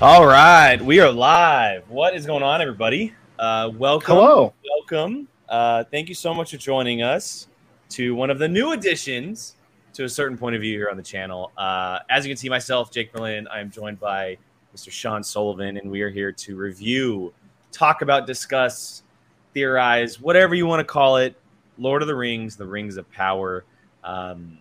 All right, we are live. What is going on, everybody? Uh, welcome. Hello. Welcome. Uh, thank you so much for joining us to one of the new additions to a certain point of view here on the channel. Uh, as you can see, myself, Jake Berlin, I'm joined by Mr. Sean Sullivan, and we are here to review, talk about, discuss, theorize, whatever you want to call it, Lord of the Rings, The Rings of Power. Um,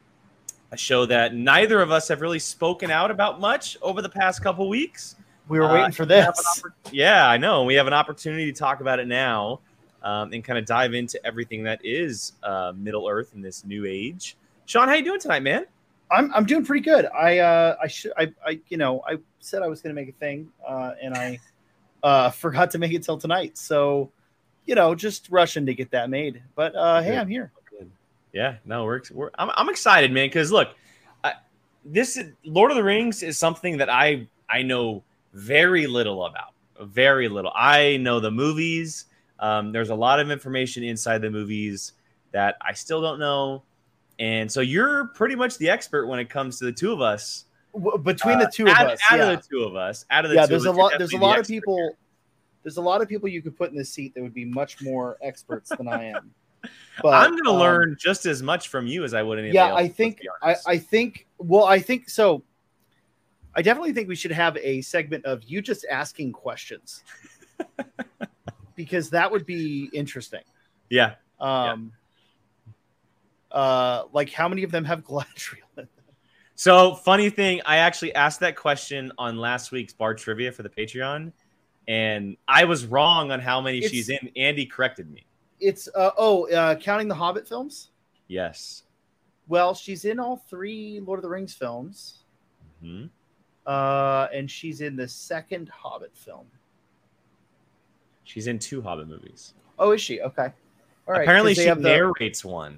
a show that neither of us have really spoken out about much over the past couple weeks. We were Uh, waiting for this. oppor- yeah, I know. We have an opportunity to talk about it now um, and kind of dive into everything that is uh, Middle Earth in this new age. Sean, how you doing tonight, man? I'm I'm doing pretty good. I uh I should I I you know I said I was going to make a thing uh and I uh forgot to make it till tonight. So, you know, just rushing to get that made. But uh hey, Good. I'm here. Yeah, no, we're, we're I'm, I'm excited, man, because look, I, this is, Lord of the Rings is something that I I know very little about, very little. I know the movies. Um, there's a lot of information inside the movies that I still don't know, and so you're pretty much the expert when it comes to the two of us. Between the Uh, two of out, us. out yeah. of the two of us, out of the yeah, two there's a of us, you're lot there's a the lot of people here. there's a lot of people you could put in this seat that would be much more experts than I am. But I'm gonna um, learn just as much from you as I would anybody yeah else. i think I. I think well i think so i definitely think we should have a segment of you just asking questions because that would be interesting yeah. um uh like how many of them have Galadriel? So funny thing, I actually asked that question on last week's bar trivia for the Patreon, and I was wrong on how many It's- she's in. Andy corrected me. it's uh oh uh counting the hobbit films Yes. well she's in all three lord of the rings films hmm uh and she's in the second hobbit film She's in two Hobbit movies. oh is she okay all right Apparently, she the- narrates one.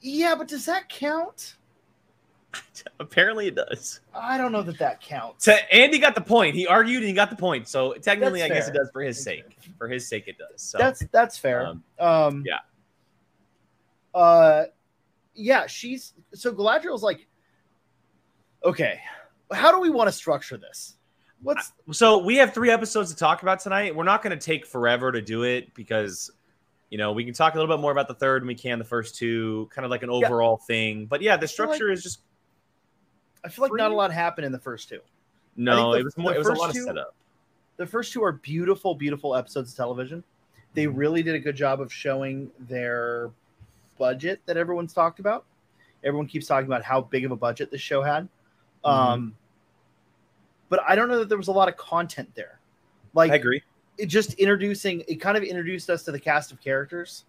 yeah but does that count Apparently, it does. I don't know that that counts. So Andy got the point. He argued and he got the point. So technically, That's I guess it does for his sake. For his sake, it does. So that's that's fair. um, Um, yeah. Uh, yeah. She's so Galadriel's like, okay. How do we want to structure this? What's So we have three episodes to talk about tonight. We're not going to take forever to do it because, you know, we can talk a little bit more about the third and we can the first two, kind of like an Yeah. overall thing. But yeah, the feel like- structure is just I feel like not a lot happened in the first two. no. the- it was more. It was a lot of two- setup. The first two are beautiful, beautiful episodes of television. They Mm-hmm. really did a good job of showing their budget that everyone's talked about. Everyone keeps talking about how big of a budget this show had. Mm-hmm. Um, but I don't know that there was a lot of content there. Like I agree. it just introducing it kind of introduced us to the cast of characters.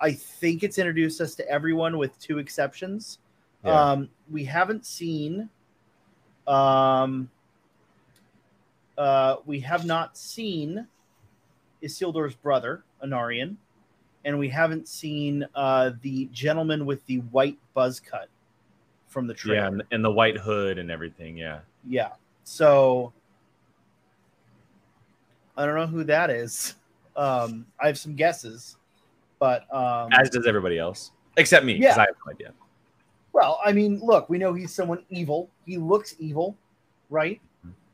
I think it's introduced us to everyone with two exceptions. Yeah. Um, we haven't seen um uh we have not seen Isildur's brother, Anarion, and we haven't seen uh the gentleman with the white buzz cut from the yeah, and, and the white hood and everything. Yeah. Yeah. So I don't know who that is. Um, I have some guesses, but um, As does everybody else, except me, because Yeah. I have no idea. well, I mean, look, we know he's someone evil. He looks evil, right?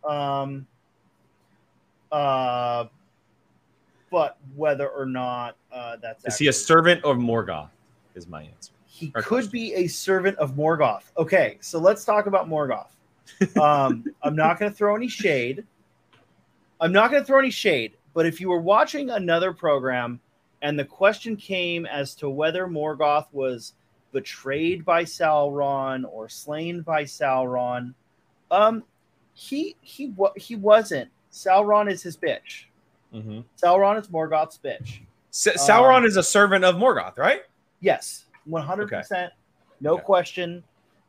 Um, uh, but whether or not uh, that's Is he a servant of Morgoth? Is my answer. He Or could question. be a servant of Morgoth. Okay, so let's talk about Morgoth. Um, I'm not going to throw any shade. I'm not going to throw any shade, but if you were watching another program and the question came as to whether Morgoth was betrayed by Sauron or slain by Sauron, um, he he he wasn't. Sauron is his bitch. Mm-hmm. Sauron is Morgoth's bitch. Sauron Um, is a servant of Morgoth, right? Yes, one hundred percent, no Okay. question.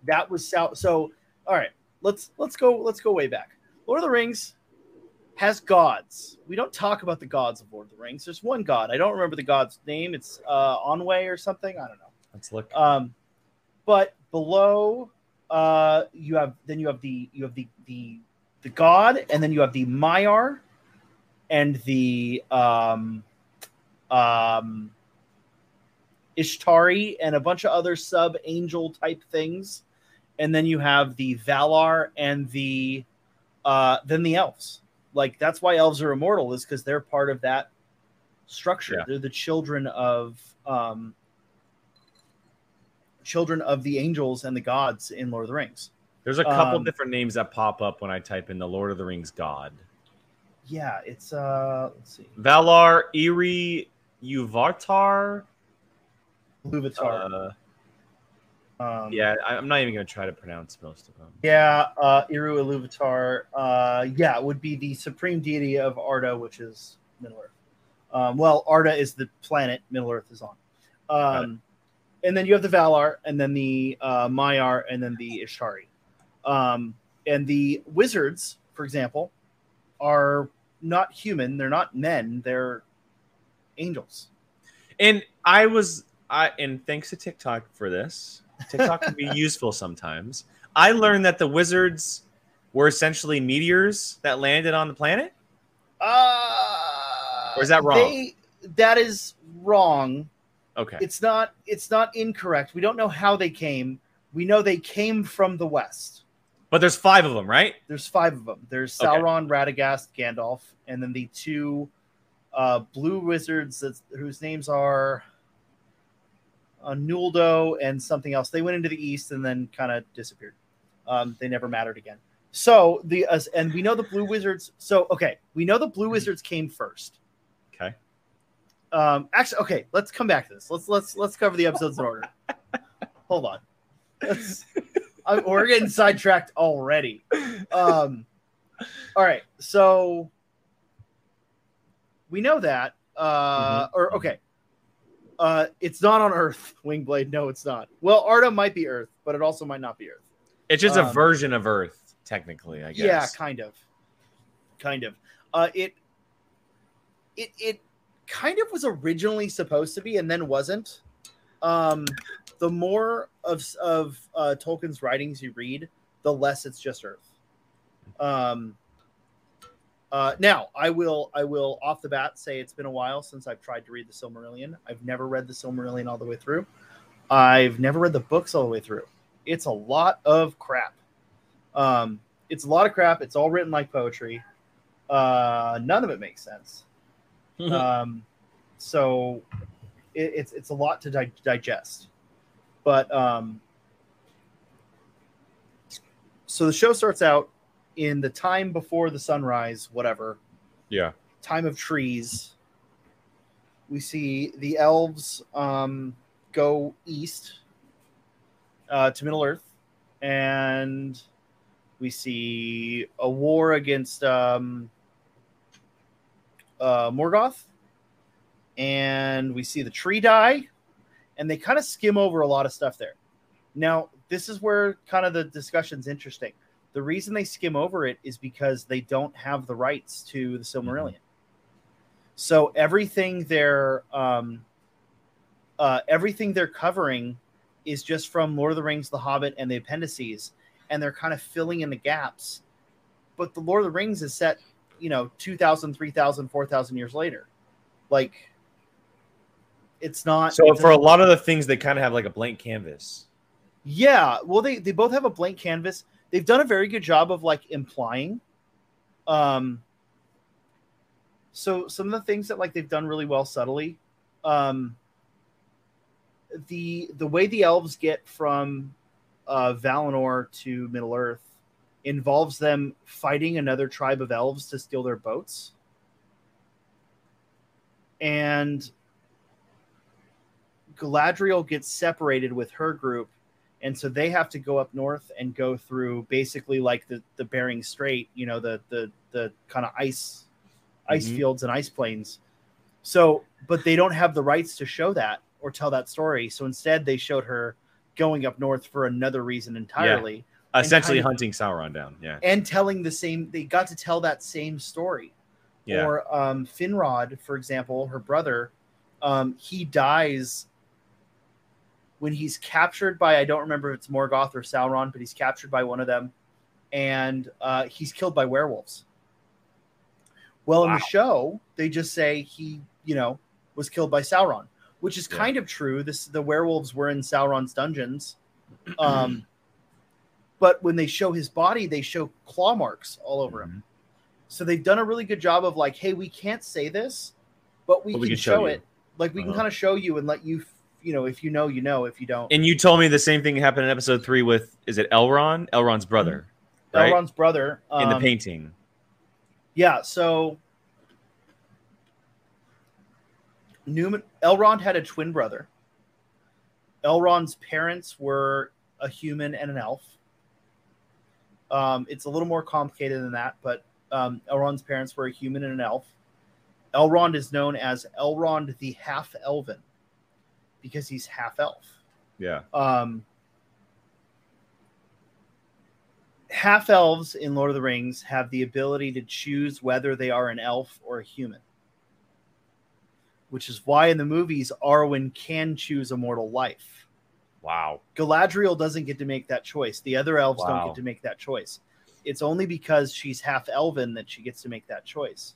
That was Sal. So, all right, let's let's go let's go way back. Lord of the Rings has gods. We don't talk about the gods of Lord of the Rings. There's one god. I don't remember the god's name. It's uh, Onway or something. I don't know. Let's look. Um, but below, uh, you have then you have the you have the the the god, and then you have the Maiar, and the um, um, Ishtari, and a bunch of other sub angel type things, and then you have the Valar and the uh, than the elves. Like that's why elves are immortal is because they're part of that structure. Yeah. They're the children of um, children of the angels and the gods in Lord of the Rings. There's a couple Um, different names that pop up when I type in the Lord of the Rings God. Yeah, it's uh, let's see, Valar, Iri, Uvartar. Luvatar. Uh, um, yeah, I, I'm not even going to try to pronounce most of them. Yeah, uh, Iru Iluvatar. Uh, yeah, would be the supreme deity of Arda, which is Middle Earth. Um, well, Arda is the planet Middle Earth is on. Um, and then you have the Valar, and then the uh, Maiar, and then the Ishtari. Um, and the wizards, for example, are not human. They're not men. They're angels. And I was, I and thanks to TikTok for this. TikTok can be useful sometimes. I learned that the wizards were essentially meteors that landed on the planet. Uh, Or is that wrong? They, that is wrong. Okay. it's not it's not incorrect we don't know how they came we know they came from the west But there's five of them, right? there's five of them there's Okay. sauron radagast gandalf and then the two uh, blue wizards that, whose names are Nuldo and something else they went into the east and then kind of disappeared um, they never mattered again so the uh, and we know the blue wizards so okay we know the blue wizards came first Okay. um, actually, okay, let's come back to this. Let's let's let's cover the episodes in order. Hold on. Let's, I, we're getting sidetracked already. Um, all right, so we know that. Uh, Or okay, uh, it's not on Earth. Wingblade, no, it's not. Well, Arda might be Earth, but it also might not be Earth. It's just a Um, version of Earth, technically. I guess. Yeah, kind of, kind of. Uh, it, it, it kind of was originally supposed to be, and then wasn't. Um, the more of of uh, Tolkien's writings you read, the less it's just Earth. Um. Uh, now, I will I will off the bat say it's been a while since I've tried to read the Silmarillion. I've never read the Silmarillion all the way through. I've never read the books all the way through. It's a lot of crap. Um, it's a lot of crap. It's all written like poetry. Uh, none of it makes sense. Um, so it, it's it's a lot to di- digest. But um, so the show starts out in the time before the sunrise, whatever yeah. time of trees. We see the elves um, go east uh, to Middle Earth, and we see a war against um, uh, Morgoth, and we see the tree die, and they kind of skim over a lot of stuff there. Now, this is where kind of the discussion's interesting. The reason they skim over it is because they don't have the rights to the Silmarillion. So everything they're um, uh, everything they're covering is just from Lord of the Rings, The Hobbit, and the appendices, and they're kind of filling in the gaps. But the Lord of the Rings is set, you know, 2,000, 3,000, 4,000 years later. Like, it's not. So it for a lot of the things, they kind of have like a blank canvas. yeah, well, they they both have a blank canvas. They've done a very good job of like implying. Um. So some of the things that like they've done really well subtly, um. The the way the elves get from, uh, Valinor to Middle Earth, involves them fighting another tribe of elves to steal their boats. And Galadriel gets separated with her group and so they have to go up north and go through basically like the the Bering Strait, you know, the the the kind of ice ice Mhm. fields and ice plains. So, but they don't have the rights to show that or tell that story. So instead, they showed her going up north for another reason entirely And Essentially kind of- hunting Sauron down. Yeah. and telling the same. They got to tell that same story. Yeah. Or um, Finrod, for example, her brother, um, he dies when he's captured by I don't remember if it's Morgoth or Sauron, but he's captured by one of them, and uh, he's killed by werewolves. Well, in the show, they just say he, you know, was killed by Sauron, which is Yeah. kind of true. This the werewolves were in Sauron's dungeons, um, but when they show his body, they show claw marks all over him. Mhm. So they've done a really good job of like, hey, we can't say this, but we, But can, we can show, show it. Like we can Uh-huh. kind of show you and let you, you know, if you know, you know. If you don't, And you told me the same thing happened in episode three with is it Elron? Elron's brother, right? Elrond's brother in the um, painting. Yeah, so Newman Elrond had a twin brother. Elrond's parents were a human and an elf. Um, it's a little more complicated than that, but um, Elrond's parents were a human and an elf. Elrond is known as Elrond the Half Elven because he's half elf. Yeah. Um, half elves in Lord of the Rings have the ability to choose whether they are an elf or a human, which is why in the movies Arwen can choose a mortal life. Wow. Galadriel doesn't get to make that choice. The other elves don't get to make that choice. It's only because she's half elven that she gets to make that choice.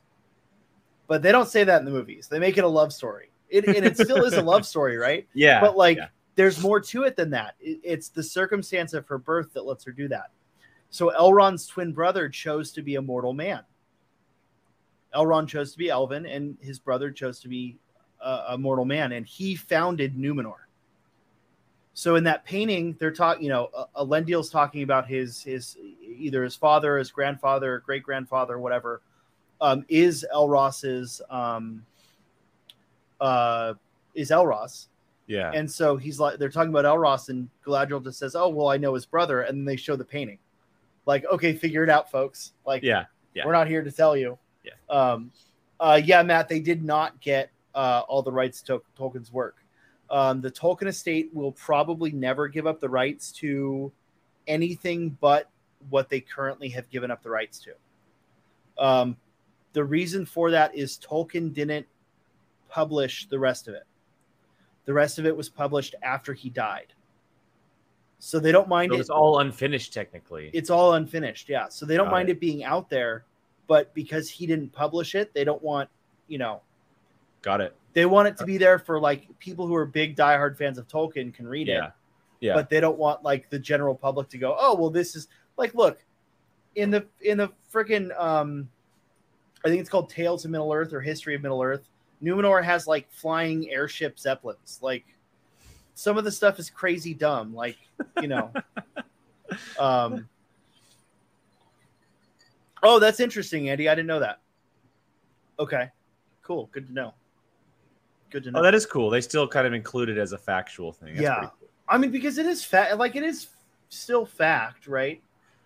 But they don't say that in the movies. They make it a love story. It, and it still is a love story, right? Yeah. but like yeah. there's more to it than that It- it's the circumstance of her birth that lets her do that so elrond's twin brother chose to be a mortal man elrond chose to be elven and his brother chose to be a, a mortal man and he founded numenor so in that painting they're talking you know uh, elendil's talking about his his either his father his grandfather great grandfather whatever um, is elros's um, uh, is elros yeah. and so he's like, they're talking about Elros, and Galadriel just says, "Oh, well, I know his brother," and then they show the painting. Like, okay, figure it out, folks. Like, yeah. Yeah. we're not here to tell you. Yeah. Um, uh, yeah, Matt, they did not get uh, all the rights to Tolkien's work. Um, the Tolkien estate will probably never give up the rights to anything but what they currently have given up the rights to. Um, the reason for that is Tolkien didn't publish the rest of it. The rest of it was published after he died. So they don't mind So it. it's all unfinished technically. It's all unfinished, yeah. So they don't Got mind it. it. being out there, but because he didn't publish it, they don't want, you know, Got it. they want it to be there for like people who are big diehard fans of Tolkien can read Yeah. it, Yeah. but they don't want like the general public to go, oh, well, this is like, look, in the in the freaking um, I think it's called Tales of Middle Earth or History of Middle Earth. Numenor has like flying airship zeppelins. Like some of the stuff is crazy dumb. Like you know, um. Oh, that's interesting, Andy. I didn't know that. Okay, cool. Good to know. Good to know. Oh, that is cool. They still kind of include it as a factual thing. That's Yeah. cool. I mean, because it is fact. Like it is still fact, right?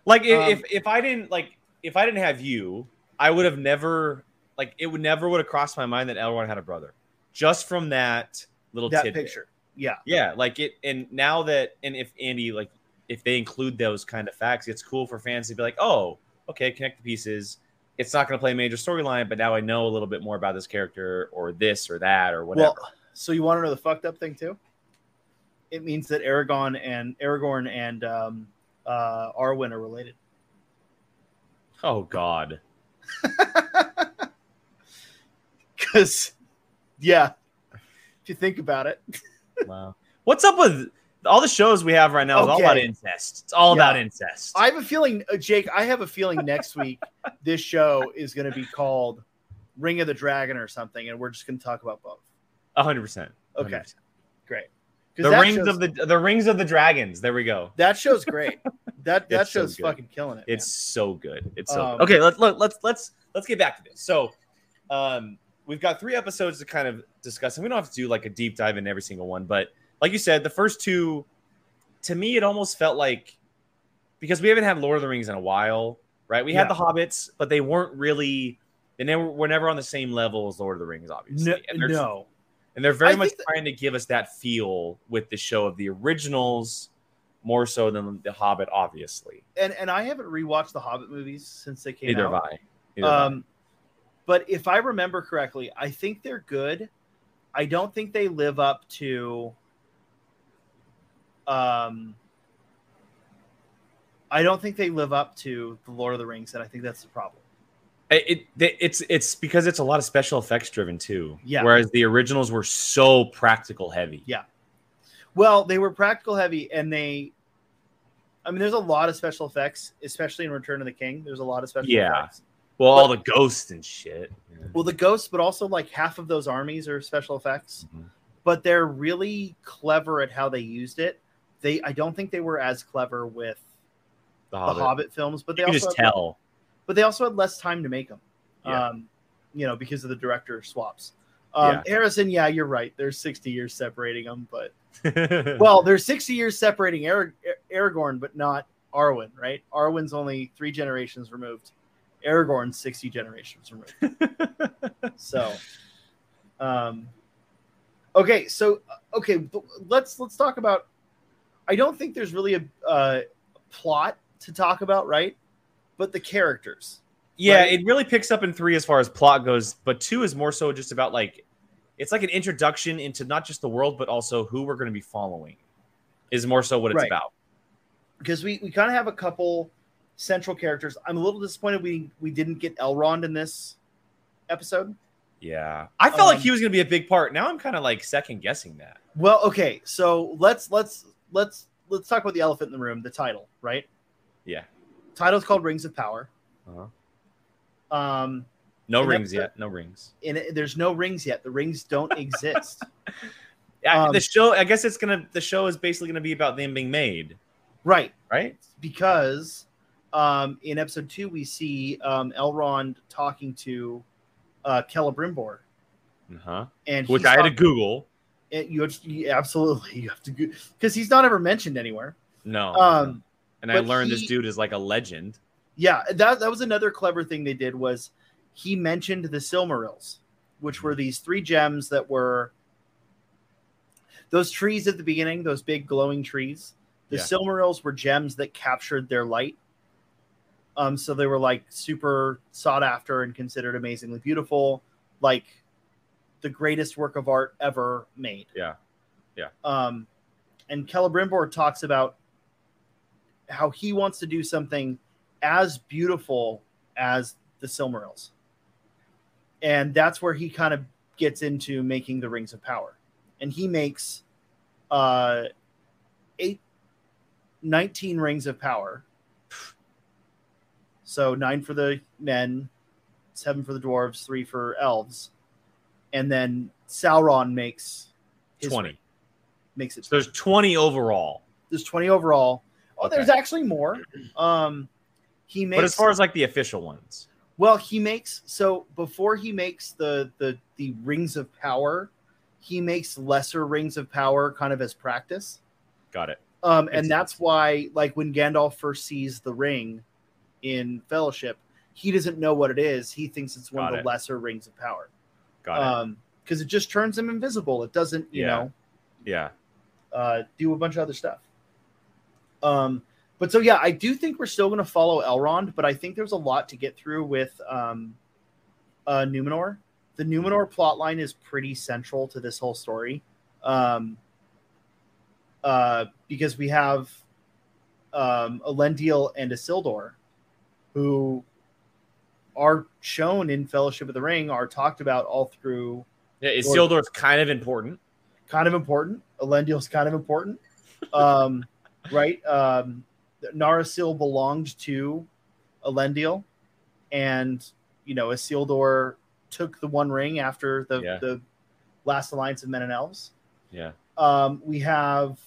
Like if, Um, if if I didn't like if I didn't have you, I would have never like it would never would have crossed my mind that Elrond had a brother. Just from that little That tidbit. picture. Yeah. Yeah, like it and now that and if Andy like if they include those kind of facts, it's cool for fans to be like, "Oh, okay, connect the pieces." It's not going to play a major storyline, but now I know a little bit more about this character or this or that or whatever. Well, so you want to know the fucked up thing too? It means that Aragon and Aragorn and um, uh, Arwen are related. oh god. Because, yeah, if you think about it, Wow. What's up with all the shows we have right now? Is all about incest. It's all Yeah. about incest. I have a feeling, uh, Jake. I have a feeling next week this show is going to be called Ring of the Dragon or something, and we're just going to talk about both. A hundred percent. Okay. great. The rings show's- of the the rings of the dragons. There we go. that show's great. That that It's so show's fucking killing it. man. It's so good. It's so Um, good. okay. Let's let, let's let's let's get back to this. So, um, we've got three episodes to kind of discuss, and we don't have to do like a deep dive in every single one. But like you said, the first two, to me, it almost felt like because we haven't had Lord of the Rings in a while, right? We had the Hobbits, but they weren't really. And they never were never on the same level as Lord of the Rings, obviously. no, and they're, no. and they're very I much trying to give us that feel with the show of the originals, more so than the Hobbit, obviously. and and I haven't rewatched the Hobbit movies since they came Neither out. have I. Neither have um, I. But if I remember correctly, I think they're good. I don't think they live up to. Um, I don't think they live up to the Lord of the Rings, and I think that's the problem. It, it it's it's because it's a lot of special effects driven too. Yeah. Whereas the originals were so practical heavy. Yeah. Well, they were practical heavy, and they. I mean, there's a lot of special effects, especially in Return of the King. There's a lot of special Yeah. effects. Well, all the ghosts and shit. Yeah. Well, the ghosts, but also like half of those armies are special effects. Mhm. But they're really clever at how they used it. They, I don't think they were as clever with The the Hobbit. Hobbit films, but they you also had- tell. but they also had less time to make them. Yeah. Um, you know, because of the director swaps. Um, Harrison, yeah, you're right. There's 60 years separating them, but well, there's 60 years separating Arag- Aragorn, but not Arwen, right? Arwen's only three generations removed. Aragorn's 60 generations removed. so, um, okay, so uh, okay, but let's let's talk about. I don't think there's really a uh, plot to talk about, right? But the characters. yeah, Right. it really picks up in three as far as plot goes, but two is more so just about like it's like an introduction into not just the world, but also who we're going to be following. Is more so what it's Right. about. because we, we kind of have a couple central characters. I'm a little disappointed we we didn't get Elrond in this episode. Yeah, I felt like Um, he was going to be a big part. Now I'm kind of like second guessing that. Well, okay, so let's let's let's let's talk about the elephant in the room, the title, right? Yeah. Title's called Rings of Power. Uh-huh. Um, No rings that's- yet. No rings. and it, there's no rings yet. The rings don't exist. Yeah, Um, the show. I guess it's gonna. The show is basically gonna be about them being made, right. right? because um, in episode two we see um, Elrond talking to uh, Celebrimbor, Uh huh. and Which I had to Google. it- you, have- you absolutely you have to because he's not ever mentioned anywhere. No. Um, and I learned this dude is like a legend. yeah, that that was another clever thing they did was he mentioned the Silmarils, which were these three gems that were those trees at the beginning, those big glowing trees. The Yeah. Silmarils were gems that captured their light. Um, so they were like super sought after and considered amazingly beautiful, like the greatest work of art ever made. Yeah. Yeah. Um, and Celebrimbor talks about how he wants to do something as beautiful as the Silmarils. And that's where he kind of gets into making the Rings of Power. And he makes uh eight 19 rings of power. So nine for the men, seven for the dwarves, three for elves. And then Sauron makes his 20. ring. Makes it So there's 20 overall. there's 20 overall. Oh, Okay. there's actually more. Um he makes But as far as like the official ones, well, he makes so before he makes the the the rings of power, he makes lesser rings of power kind of as practice. got it. Um, and that's why, like when Gandalf first sees the ring in Fellowship, he doesn't know what it is. He thinks it's one Got of the it. lesser rings of power. Got it. Um, because it just turns him invisible. It doesn't, you Yeah. know, Yeah. uh, do a bunch of other stuff. Um, but so yeah, I do think we're still going to follow Elrond, but I think there's a lot to get through with um, uh, Numenor. The Numenor plotline is pretty central to this whole story, um, uh, because we have um, Elendil and Isildur, who are shown in Fellowship of the Ring, are talked about all through Yeah. Isildur's kind of important. kind of important. Elendil's kind of important. Um, right? Um, Narsil belonged to Elendil, and you know, Isildur took the One Ring after the Yeah. the last alliance of men and elves. Yeah. Um, we have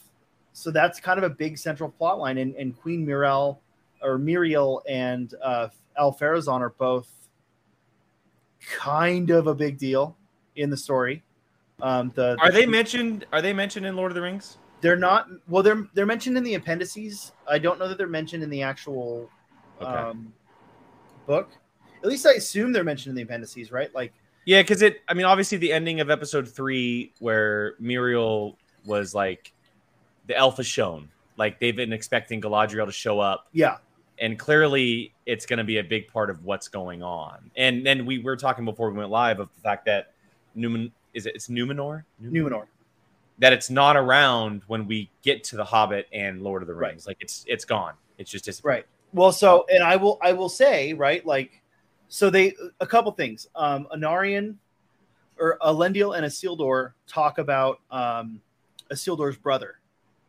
so that's kind of a big central plot line, and, and Queen Míriel or Míriel and uh, Ar-Pharazôn are both kind of a big deal in the story. Um, the Are they mentioned? Are they mentioned in Lord of the Rings? they're not well. They're they're mentioned in the appendices. I don't know that they're mentioned in the actual Okay. um, book. At least I assume they're mentioned in the appendices, right? Like Yeah, because it. I mean, obviously, the ending of episode three, where Míriel was like, the elf is shown. Like they've been expecting Galadriel to show up, yeah, and clearly, it's going to be a big part of what's going on. And then we were talking before we went live of the fact that Numen is it? It's Numenor. Numenor. That it's not around when we get to the Hobbit and Lord of the Right. Rings. Like it's it's gone. It's just disappeared. Right. Well, so and I will I will say right like so they a couple things. Um, Anarion or Elendil and Isildur talk about um, Isildur's brother.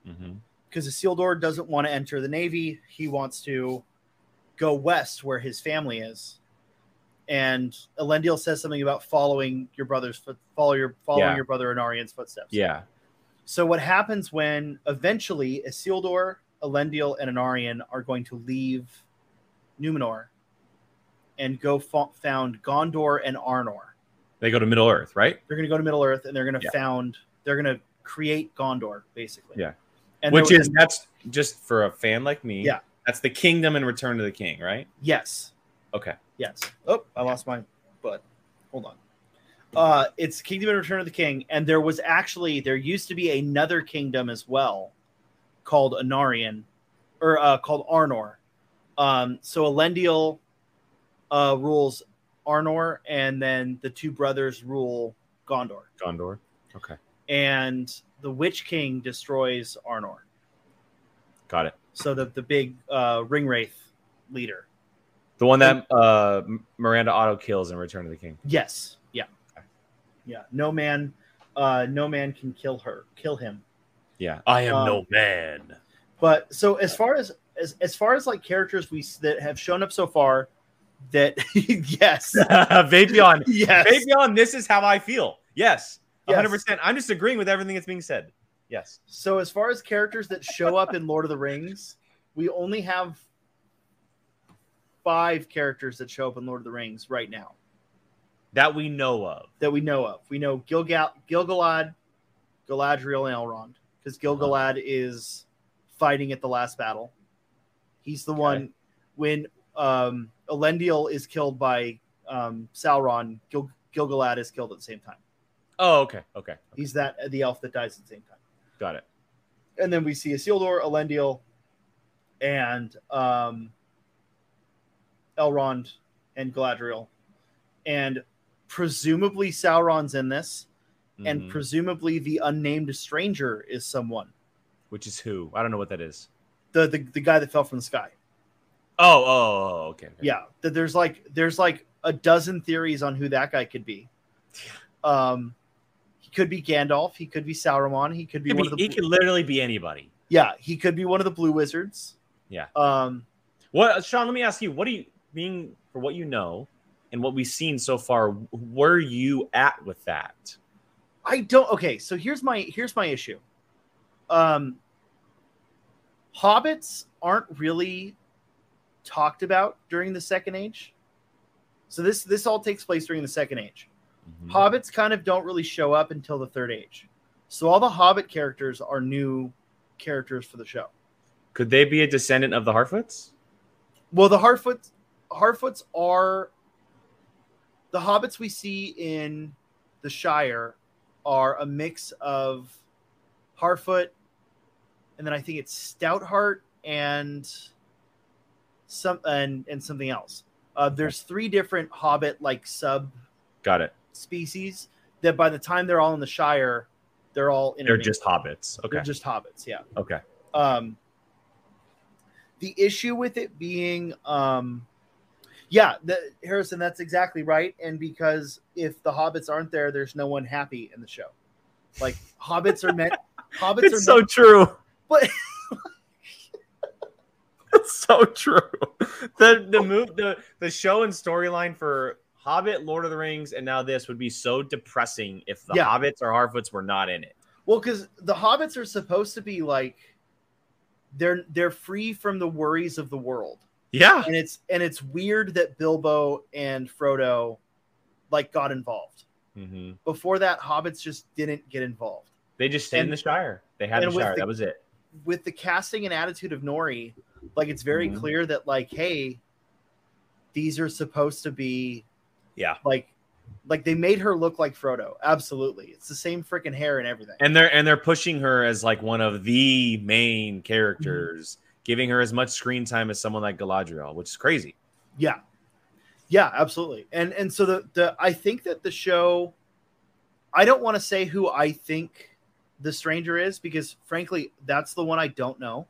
Mhm. Because Isildur doesn't want to enter the navy. He wants to go west where his family is. And Elendil says something about following your brother's foot, follow your following Yeah. your brother Anarion's footsteps. Yeah. So what happens when eventually Isildur, Elendil, and Anarian are going to leave Numenor and go fo- found Gondor and Arnor? They go to Middle Earth, right? They're going to go to Middle Earth and they're going to Yeah. found. They're going to create Gondor, basically. Yeah. And Which is that's just for a fan like me. Yeah. That's the kingdom and Return to the King, right? yes, Okay. yes. Oh, I lost my butt. Hold on. Uh, it's Kingdom and Return of the King, and there was actually there used to be another kingdom as well, called Anarion, or uh, called Arnor. Um, so Elendil uh, rules Arnor, and then the two brothers rule Gondor, Gondor. Okay. and the Witch King destroys Arnor. Got it. So the the big uh, ring wraith leader. The one that uh, Miranda Otto kills in Return of the King. Yes. Yeah. Yeah. No man, uh, no man can kill her, kill him. Yeah. I am Um, no man. But so as far as as, as far as like characters we that have shown up so far, that yes, Vapion. yes, Vapion, this is how I feel. Yes. Yes. 100%. I'm just agreeing with everything that's being said. Yes. So as far as characters that show up in Lord of the Rings, we only have five characters that show up in Lord of the Rings right now That we know of. that we know of. We know Gilgal, Gilgalad, Galadriel, and Elrond because Gilgalad is fighting at the last battle. He's the one when um, Elendil is killed by um, Sauron. Gil- Gilgalad is killed at the same time. Oh, okay. Okay. He's that the elf that dies at the same time. Got it. and then we see Isildur, Elendil, and um, Elrond and Galadriel, and presumably Sauron's in this, and Mhm. presumably the unnamed stranger is someone, Which is who? I don't know what that is. the the, the guy that fell from the sky. Oh, oh, oh, okay. okay. Yeah, that there's like there's like a dozen theories on who that guy could be. Um, could be Gandalf. He could be Sauron. He could be He, one could of the he could literally be anybody. yeah. He could be one of the Blue Wizards. Yeah. Um, What, Sean? Let me ask you. What do you being for what you know and what we've seen so far? Where are you at with that? I don't. Okay, so here's my here's my issue. Um, hobbits aren't really talked about during the Second Age. So this this all takes place during the Second Age. Mhm. Hobbits kind of don't really show up until the Third Age. So all the Hobbit characters are new characters for the show. Could they be a descendant of the Harfoots? Well, the Harfoots Harfoots are the hobbits we see in the Shire are a mix of Harfoot, and then I think it's Stoutheart and some and and something else. Uh, there's three different hobbit like sub Got it. Species that by the time they're all in the Shire, they're all in They're just hobbits. Okay. they're just hobbits. Yeah. okay. Um, the issue with it being, um, yeah, the, Harrison, that's exactly right. And because if the hobbits aren't there, there's no one happy in the show. Like hobbits are meant, hobbits are so meant, true. but It's so true. The the move the the show and storyline for Hobbit, Lord of the Rings, and now this would be so depressing if the Yeah. Hobbits or Harfoots were not in it. well, because the hobbits are supposed to be like, they're they're free from the worries of the world. Yeah. and it's and it's weird that Bilbo and Frodo like got involved. hmm Before that, hobbits just didn't get involved. They just stayed in the Shire. They had the Shire. the- that was it. with the casting and attitude of Nori, like it's very Mhm. clear that like, hey, these are supposed to be Yeah. like like they made her look like Frodo. Absolutely. It's the same freaking hair and everything. And they're and they're pushing her as like one of the main characters, giving her as much screen time as someone like Galadriel, which is crazy. yeah. Yeah, absolutely. And and so the the I think that the show I don't want to say who I think the stranger is because frankly, that's the one I don't know.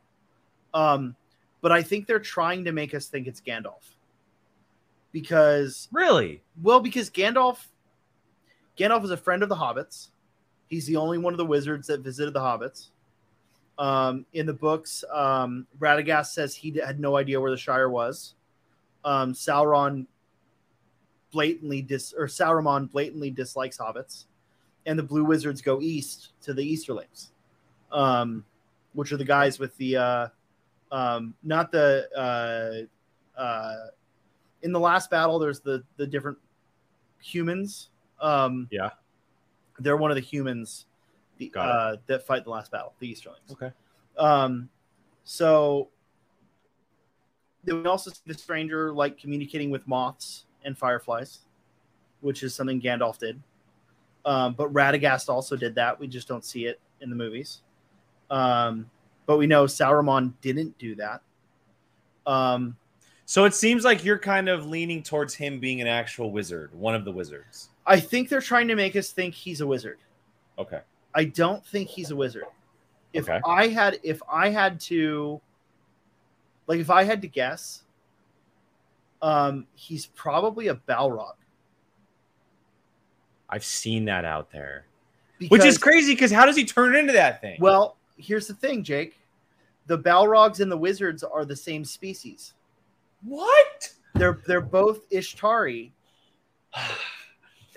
Um but I think they're trying to make us think it's Gandalf. Because Really? Well, because Gandalf, Gandalf is a friend of the hobbits. He's the only one of the wizards that visited the hobbits, Um, in the books, um, Radagast says he had no idea where the Shire was. Um, Sauron blatantly dis or Sauron blatantly dislikes hobbits, and the Blue Wizards go east to the Easterlings, um, which are the guys with the uh, um, not the uh, uh, in the last battle. There's the the different humans. Um, Yeah. they're one of the humans the, uh, that fight the last battle, the Easterlings. Okay. Um, so then we also see the stranger like communicating with moths and fireflies, which is something Gandalf did. Um, but Radagast also did that. We just don't see it in the movies. Um, but we know Sauron didn't do that. Um, So it seems like you're kind of leaning towards him being an actual wizard, one of the wizards. I think they're trying to make us think he's a wizard. Okay. I don't think he's a wizard. If Okay. I had if I had to like if I had to guess, um he's probably a Balrog. I've seen that out there. Because, Which is crazy because how does he turn into that thing? Well, here's the thing, Jake. The Balrogs and the wizards are the same species. What? They're they're both Ishtari.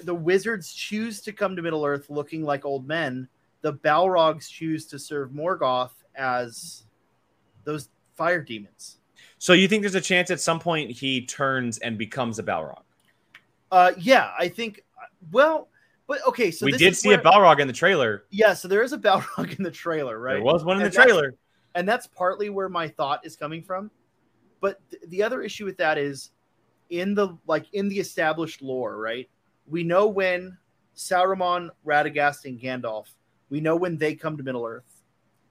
The wizards choose to come to Middle Earth looking like old men. The Balrogs choose to serve Morgoth as those fire demons. So you think there's a chance at some point he turns and becomes a Balrog? Uh, yeah, I think. Well, but okay, so we did see where- a Balrog in the trailer. Yeah, so there is a Balrog in the trailer, right? There was one in And the trailer. and that's partly where my thought is coming from. But th- the other issue with that is in the like in the established lore, right? We know when Sauron, Radagast, and Gandalf. We know when they come to Middle Earth,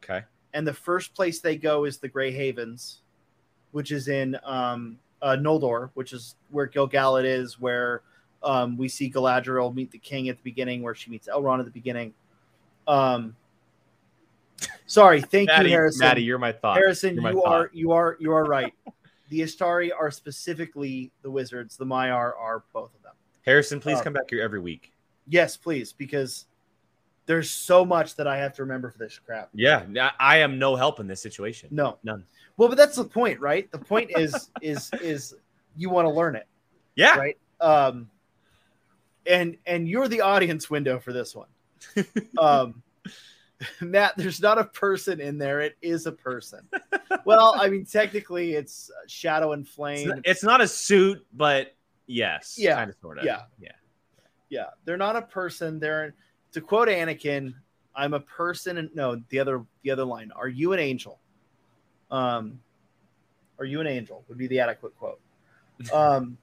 Okay. and the first place they go is the Grey Havens, which is in um, uh, Noldor, which is where Gil-galad is, where um, we see Galadriel meet the king at the beginning, where she meets Elrond at the beginning. Um, sorry, thank Maddie, you, Harrison. Maddie, you're my thought. Harrison, my you thought. are you are you are right. the Istari are specifically the wizards. The Maiar are both of them. Harrison, please Uh, come back here every week. Yes, please, because there's so much that I have to remember for this crap. Yeah, I I am no help in this situation. No, None. Well, but that's the point, right? The point is is is you want to learn it, Yeah. right? Um, and and you're the audience window for this one. Um, Matt, there's not a person in there. It is a person. Well, I mean, technically, it's uh, Shadow and It's Flame. not, it's not a suit, but yes. Yeah, Kind of sort of. yeah. Yeah. yeah they're not a person they're to quote anakin i'm a person and no the other the other line are you an angel um are you an angel would be the adequate quote um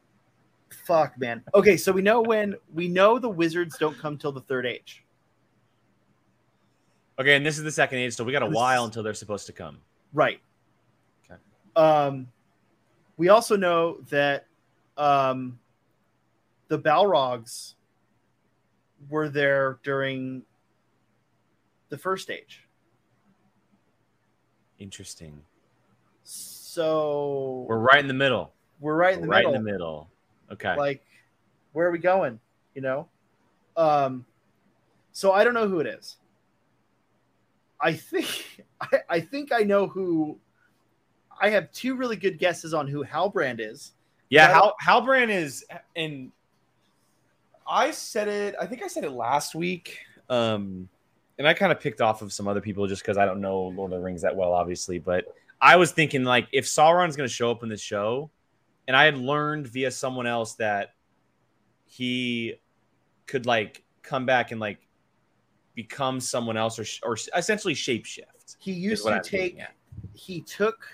fuck man okay so we know when we know the wizards don't come till the third age Okay, and this is the second age, so we got a This- while until they're supposed to come. right. Um we also know that um the balrogs were there during the first age Interesting. So We're right in the middle. we're right in the middle. right middle. in the middle. Okay. Like, where are we going? You know? Um, so I don't know who it is. I think I, I think I know who. I have two really good guesses on who Halbrand is. yeah, Hal Halbrand is and I said it, I think I said it last week. Um and I kind of picked off of some other people just because I don't know Lord of the Rings that well, obviously. But I was thinking like if Sauron's gonna show up in this show, and I had learned via someone else that he could like come back and like become someone else or or essentially shapeshift. He used to take. He took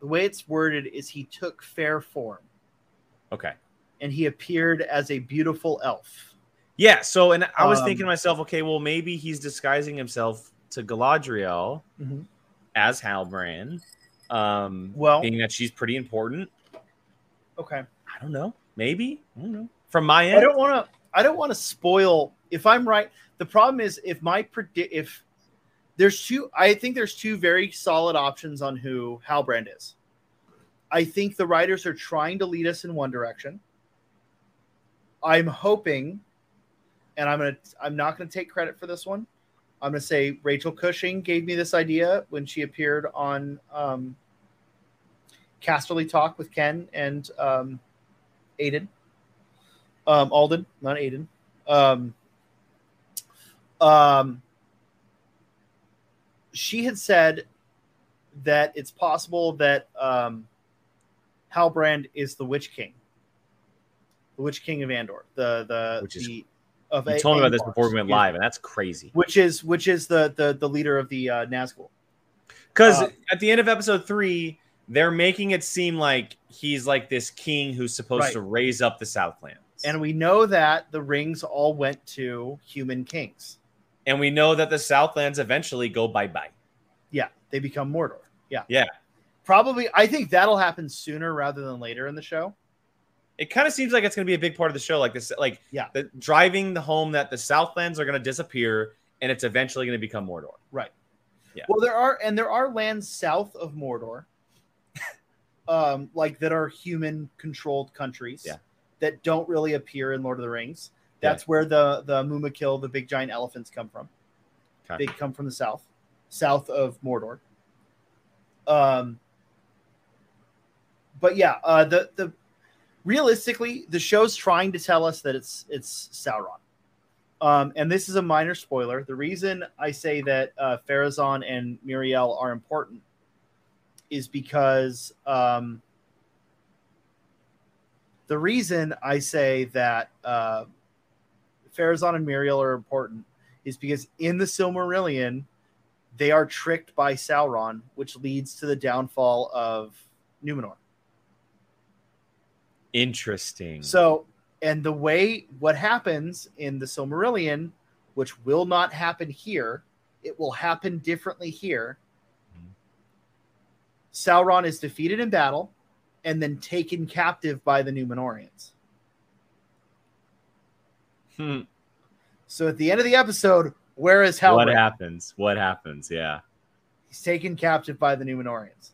the way it's worded is he took fair form Okay. and he appeared as a beautiful elf. Yeah. So, and I was Um, thinking to myself, okay, well, maybe he's disguising himself to Galadriel as Halbrand, um, Well- being that she's pretty important. Okay. I don't know. Maybe. I don't know. From my end, I don't want to. I don't want to spoil. If I'm right, the problem is if my predict if there's two. I think there's two very solid options on who Halbrand is. I think the writers are trying to lead us in one direction. I'm hoping, and I'm gonna. I'm not gonna take credit for this one. I'm to say Rachel Cushing gave me this idea when she appeared on um, Casterly Talk with Ken and um, Aiden. Um, Alden, not Aiden. Um, um, she had said that it's possible that um, Halbrand is the Witch King, the Witch King of Andor, the the Which is- the of You A- told me about this before we went live, and that's crazy. Which is which is the the the leader of the uh, Nazgul. Because Uh, at the end of episode three, they're making it seem like he's like this king who's supposed Right. to raise up the Southlands. And we know that the rings all went to human kings. And we know that the Southlands eventually go bye bye. Yeah, they become Mordor. Yeah. Yeah. Probably I think that'll happen sooner rather than later in the show. It kind of seems like it's going to be a big part of the show, like this, like Yeah. the driving the home that the Southlands are going to disappear, and it's eventually going to become Mordor. Right. Yeah. Well, there are and there are lands south of Mordor, um, like that are human controlled countries Yeah. that don't really appear in Lord of the Rings. That's where the the Mumakil, the big giant elephants, come from. Okay. They come from the south, south of Mordor. Um, but yeah, uh, the the realistically, the show's trying to tell us that it's it's Sauron. Um, and this is a minor spoiler. The reason I say that uh, Pharazôn and Míriel are important is because um, the reason I say that uh, Pharazôn and Míriel are important is because in the Silmarillion, they are tricked by Sauron, which leads to the downfall of Numenor. Interesting. So, and the way what happens in the Silmarillion, which will not happen here, it will happen differently here. Mhm. Sauron is defeated in battle and then taken captive by the Numenorians. Hmm. So at the end of the episode, where is what happens? What happens? Yeah, He's taken captive by the Numenorians.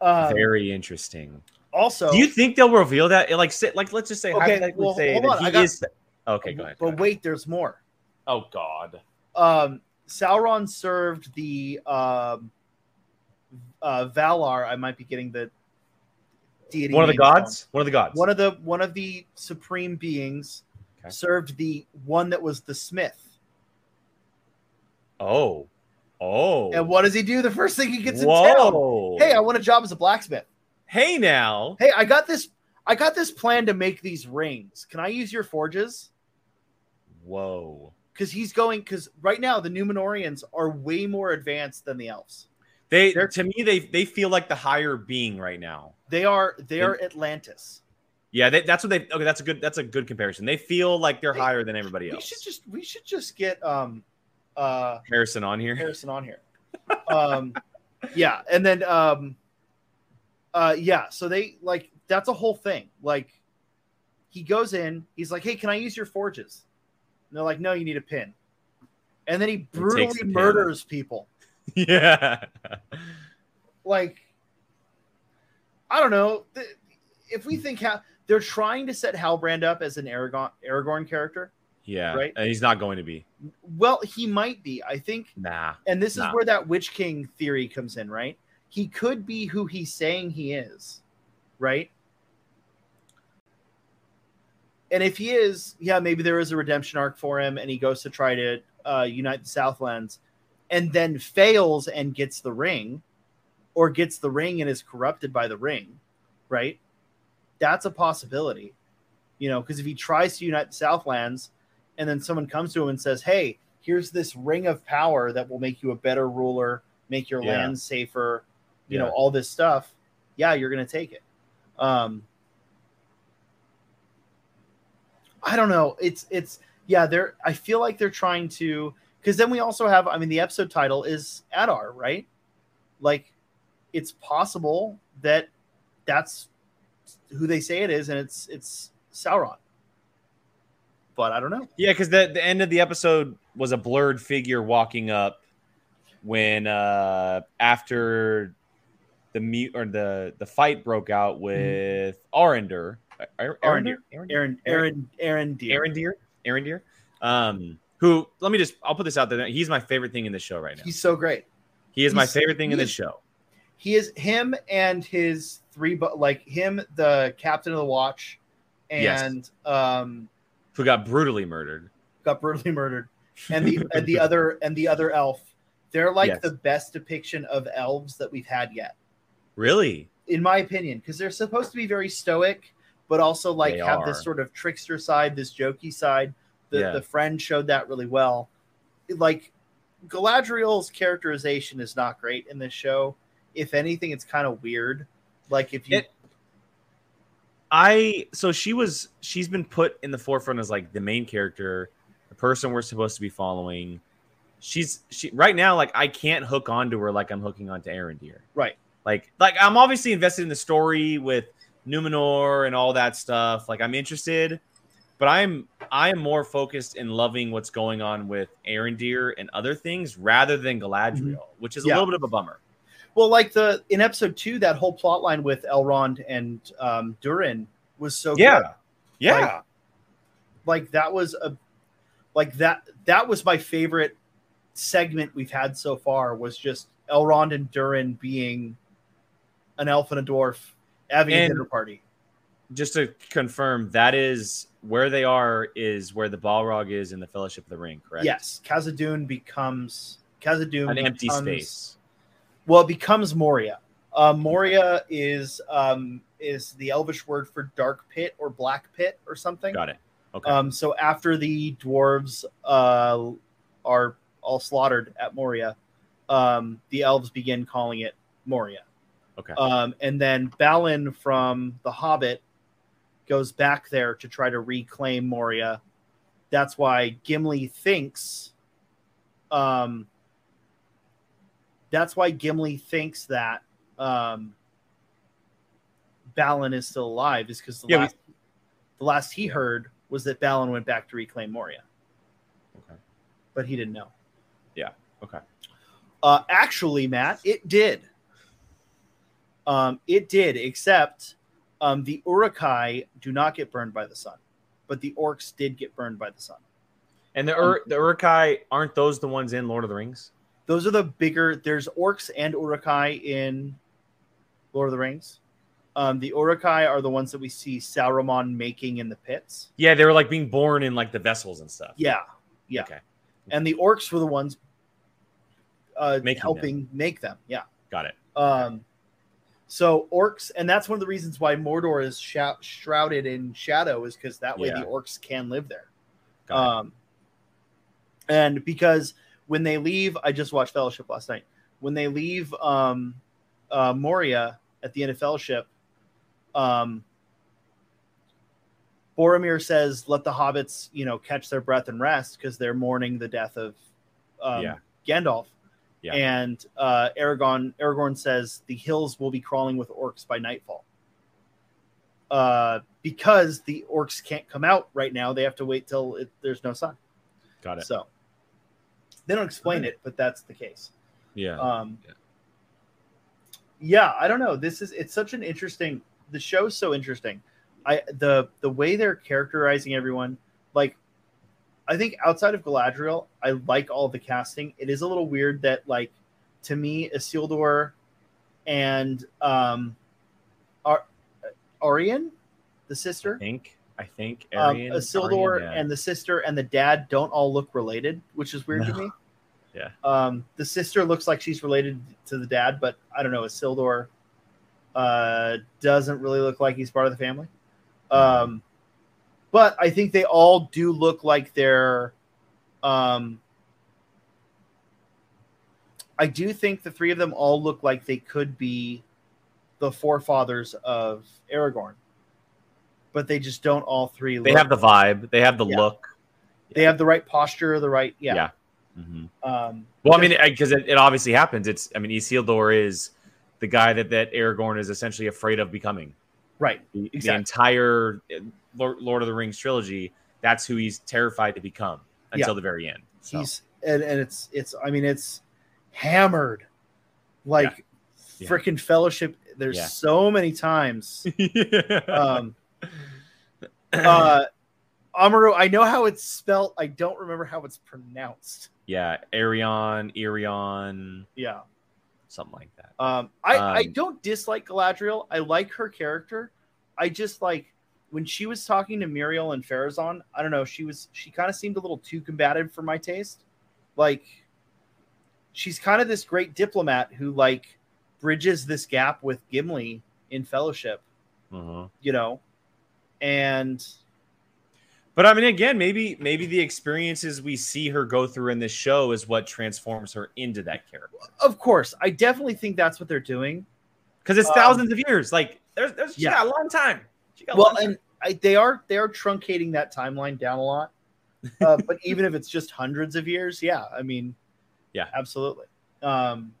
Um, very interesting. also, Do you think they'll reveal that? Like, say, like let's just say, Okay, hypothetically well, say hold that on, he I got- is. Okay, go ahead. go but ahead. wait, there's more. Oh God. um, Sauron served the um, uh, Valar. I might be getting the deity. One of the names wrong. gods. One of the gods. One of the one of the supreme beings Okay. served the one that was the smith. oh. Oh. And what does he do? The first thing he gets in town. Hey, I want a job as a blacksmith. hey now. Hey, I got this. I got this plan to make these rings. Can I use your forges? Whoa. Because he's going. Because right now the Numenorians are way more advanced than the elves. They They're- to me they they feel like the higher being right now. They are. They are Atlantis. Yeah, they, that's what they. Okay, that's a good. That's a good comparison. They feel like they're Hey, higher than everybody else. We should just we should just get um uh Harrison on here. Harrison on here. Um yeah, and then um uh yeah, so they like that's a whole thing. Like he goes in, he's like, "Hey, can I use your forges?" And they're like, "No, you need a pin." And then he brutally the pin. murders people. yeah. Like I don't know, if we think how they're trying to set Halbrand up as an Aragorn Aragorn character. Yeah. Right? And he's not going to be. Well, he might be. I think Nah. And this Nah. is where that Witch King theory comes in, right? He could be who he's saying he is, right? And if he is, yeah, maybe there is a redemption arc for him, and he goes to try to uh, unite the Southlands, and then fails and gets the ring, or gets the ring and is corrupted by the ring, right? That's a possibility, you know, because if he tries to unite the Southlands, and then someone comes to him and says, "Hey, here's this ring of power that will make you a better ruler, make your Yeah. land safer, you Yeah. know, all this stuff." Yeah, you're gonna take it. Um, I don't know. It's it's yeah. They're I feel like they're trying to because then we also have. I mean, the episode title is Adar, right? Like, it's possible that that's who they say it is, and it's it's Sauron. But I don't know. Yeah, because the the end of the episode was a blurred figure walking up when uh after the mute or the the fight broke out with Arender. Ar- Arondir. Arondir? Aaron, Aaron, Aaron Deer. Aaron Deer, Aaron Deer. Um, who let me just I'll put this out there. He's my favorite thing in the show right now. He's so great. He is my favorite thing in the show. He is him and his three, but like him, the captain of the watch, Yes. and um, Who got brutally murdered. got brutally murdered, and the and the other and the other elf. They're like Yes. the best depiction of elves that we've had yet, Really? in my opinion, because they're supposed to be very stoic, but also like They have this sort of trickster side, this jokey side. The Yeah. the friend showed that really well. Like Galadriel's characterization is not great in this show. If anything, it's kind of weird. Like if you It- I so she was she's been put in the forefront as like the main character, the person we're supposed to be following. She's she right now like I can't hook onto her like I'm hooking onto Arondir. right, Like like I'm obviously invested in the story with Numenor and all that stuff. Like I'm interested, but I'm I am more focused in loving what's going on with Arondir and other things rather than Galadriel, mm-hmm. which is a little bit of a bummer. Well, like the in episode two, that whole plot line with Elrond and um, Durin was so Yeah. good. Yeah. Like, like that was a like that that was my favorite segment we've had so far was just Elrond and Durin being an elf and a dwarf having a dinner party. just to confirm, that is where they are. Is where the Balrog is in the Fellowship of the Ring, correct? Yes, Khazad-dûm becomes Khazad-dûm an empty becomes- space. Well, it becomes Moria. Uh, Moria is um, is the Elvish word for dark pit or black pit or something. Got it. Okay. Um, so after the dwarves uh, are all slaughtered at Moria, um, the elves begin calling it Moria. okay. Um, and then Balin from The Hobbit goes back there to try to reclaim Moria. That's why Gimli thinks. Um, that's why Gimli thinks that um, Balin is still alive, is because the Yeah, we- last the last he heard was that Balin went back to reclaim Moria, okay. but he didn't know. Yeah. Okay. Uh, actually, Matt, it did. Um, it did, except um, the Uruk-hai do not get burned by the sun, but the orcs did get burned by the sun. And the Ur- the Uruk-hai aren't those the ones in Lord of the Rings? Those are the bigger. There's orcs and Uruk-hai in Lord of the Rings. Um, the Uruk-hai are the ones that we see Sauron making in the pits. Yeah, they were like being born in like the vessels and stuff. Yeah, yeah. Okay. And the orcs were the ones uh, Making helping make them. Yeah. Got it. Um, so orcs, and that's one of the reasons why Mordor is shou- shrouded in shadow, is because that way Yeah. the orcs can live there. Got it. Um, and because when they leave, I just watched Fellowship last night. When they leave um, uh, Moria at the end of Fellowship, um, Boromir says, "Let the hobbits, you know, catch their breath and rest because they're mourning the death of um, Yeah. Gandalf." Yeah. And uh, Aragorn, Aragorn says, "The hills will be crawling with orcs by nightfall." Uh, because the orcs can't come out right now, they have to wait till it, there's no sun. Got it. So they don't explain Okay. it, but that's the case. Yeah. Um, Yeah. yeah, I don't know. This is it's such an interesting. The show's so interesting. I the the way they're characterizing everyone, like, I think outside of Galadriel, I like all the casting. It is a little weird that like, to me, Isildur and um, Ar- Arian, the sister, I think. I think um, Isildur Arian, yeah. and the sister and the dad don't all look related, which is weird to me. Yeah. Um, the sister looks like she's related to the dad, but I don't know. Isildur uh, doesn't really look like he's part of the family. Um, but I think they all do look like they're. Um, I do think the three of them all look like they could be the forefathers of Aragorn, but they just don't all three. they look- have the vibe. They have the Yeah. look. they have the right posture, the right yeah. Yeah. Mhm. Um, Well, I mean, because it, it obviously happens. It's. I mean, Isildur is the guy that that Aragorn is essentially afraid of becoming. right. The, the entire uh, Lord, Lord of the Rings trilogy. That's who he's terrified to become until Yeah. the very end. So, He's and, and it's it's I mean it's hammered like Yeah. freaking fellowship. There's Yeah. so many times. Um, uh, Amaru. I know how it's spelled. I don't remember how it's pronounced. Yeah, Arion, Irion, Yeah. something like that. Um, I, I Um, don't dislike Galadriel. I like her character. I just like when she was talking to Míriel and Pharazôn. I don't know. She was she kind of seemed a little too combative for my taste. Like she's kind of this great diplomat who like bridges this gap with Gimli in Fellowship. Mhm. You know, and But I mean, again, maybe maybe the experiences we see her go through in this show is what transforms her into that character. of course, I definitely think that's what they're doing. Because it's Um, thousands of years. Like there's, there's Yeah. a long time. She got well and I, they are they are truncating that timeline down a lot uh, but even if it's just hundreds of years yeah i mean Yeah. absolutely um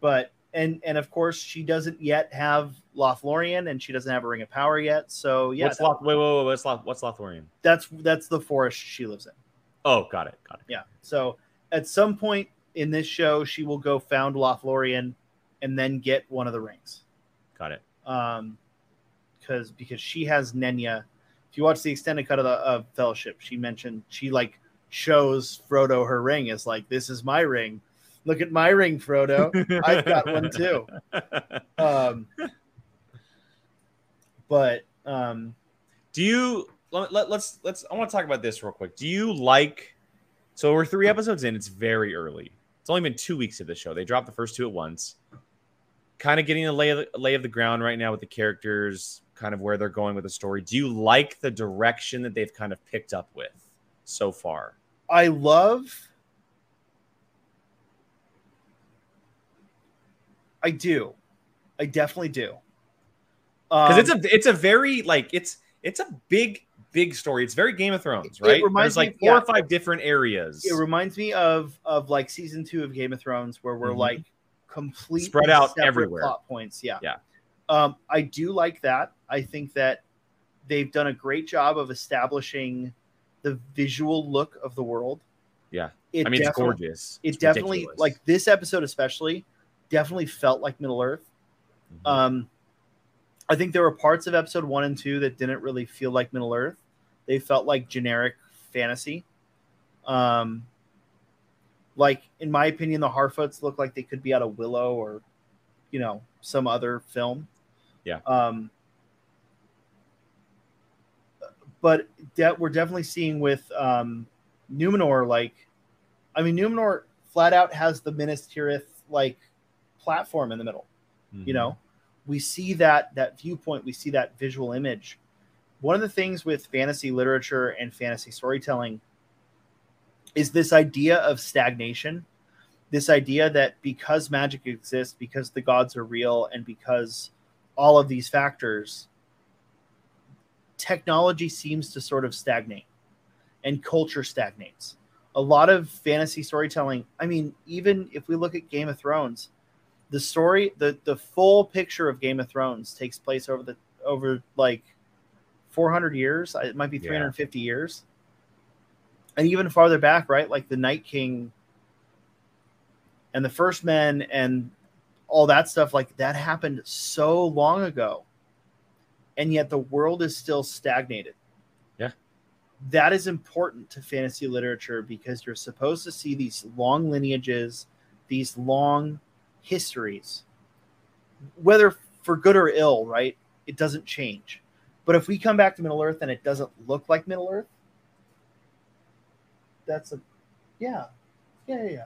but and and of course she doesn't yet have lothlorien and she doesn't have a ring of power yet so yeah what's Loth? Wait, wait, wait. What's Loth? What's Lothlorien? that's that's the forest she lives in Oh, got it. Got it. yeah so at some point in this show she will go found lothlorien and then get one of the rings Got it. um, because because she has Nenya. If you watch the extended cut of the of Fellowship, she mentioned she like shows Frodo her ring as like this is my ring. Look at my ring, Frodo. I've got one too. Um, but um, Do you let, let, let's let's I want to talk about this real quick. Do you like so we're three episodes in, it's very early. It's only been two weeks of the show. They dropped the first two at once. Kind of getting a lay of the, lay of the ground right now with the characters, kind of where they're going with the story. Do you like the direction that they've kind of picked up with so far? I love. I do, I definitely do. Because Um, it's a it's a very like it's it's a big big story. It's very Game of Thrones, It right? reminds There's like me- four yeah. or five different areas. it reminds me of of like season two of Game of Thrones, where we're Mhm. like complete Spread out everywhere. plot points. Yeah, Yeah. Um, I do like that. I think that they've done a great job of establishing the visual look of the world. Yeah. it I mean, it's gorgeous. It It's definitely ridiculous. like this episode especially definitely felt like Middle Earth. Mhm. Um, I think there were parts of episode one and two that didn't really feel like Middle Earth. They felt like generic fantasy. Um, like in my opinion, the Harfoots look like they could be out of Willow or, you know, some other film. Yeah. Um, but de- we're definitely seeing with um, Numenor, like, I mean, Numenor flat out has the Minas Tirith like platform in the middle. You Mhm. know we see that that viewpoint we see that visual image. One of the things with fantasy literature and fantasy storytelling is this idea of stagnation this idea that because magic exists because the gods are real and because all of these factors technology seems to sort of stagnate and culture stagnates. A lot of fantasy storytelling i mean even if we look at game of thrones the story the the full picture of game of thrones takes place over the over like 400 years it might be Yeah. 350 years and even farther back right like the night king and the first men and all that stuff like that happened so long ago and yet the world is still stagnated Yeah. that is important to fantasy literature because you're supposed to see these long lineages these long histories whether for good or ill right it doesn't change but if we come back to middle earth and it doesn't look like middle earth that's a yeah yeah yeah, yeah.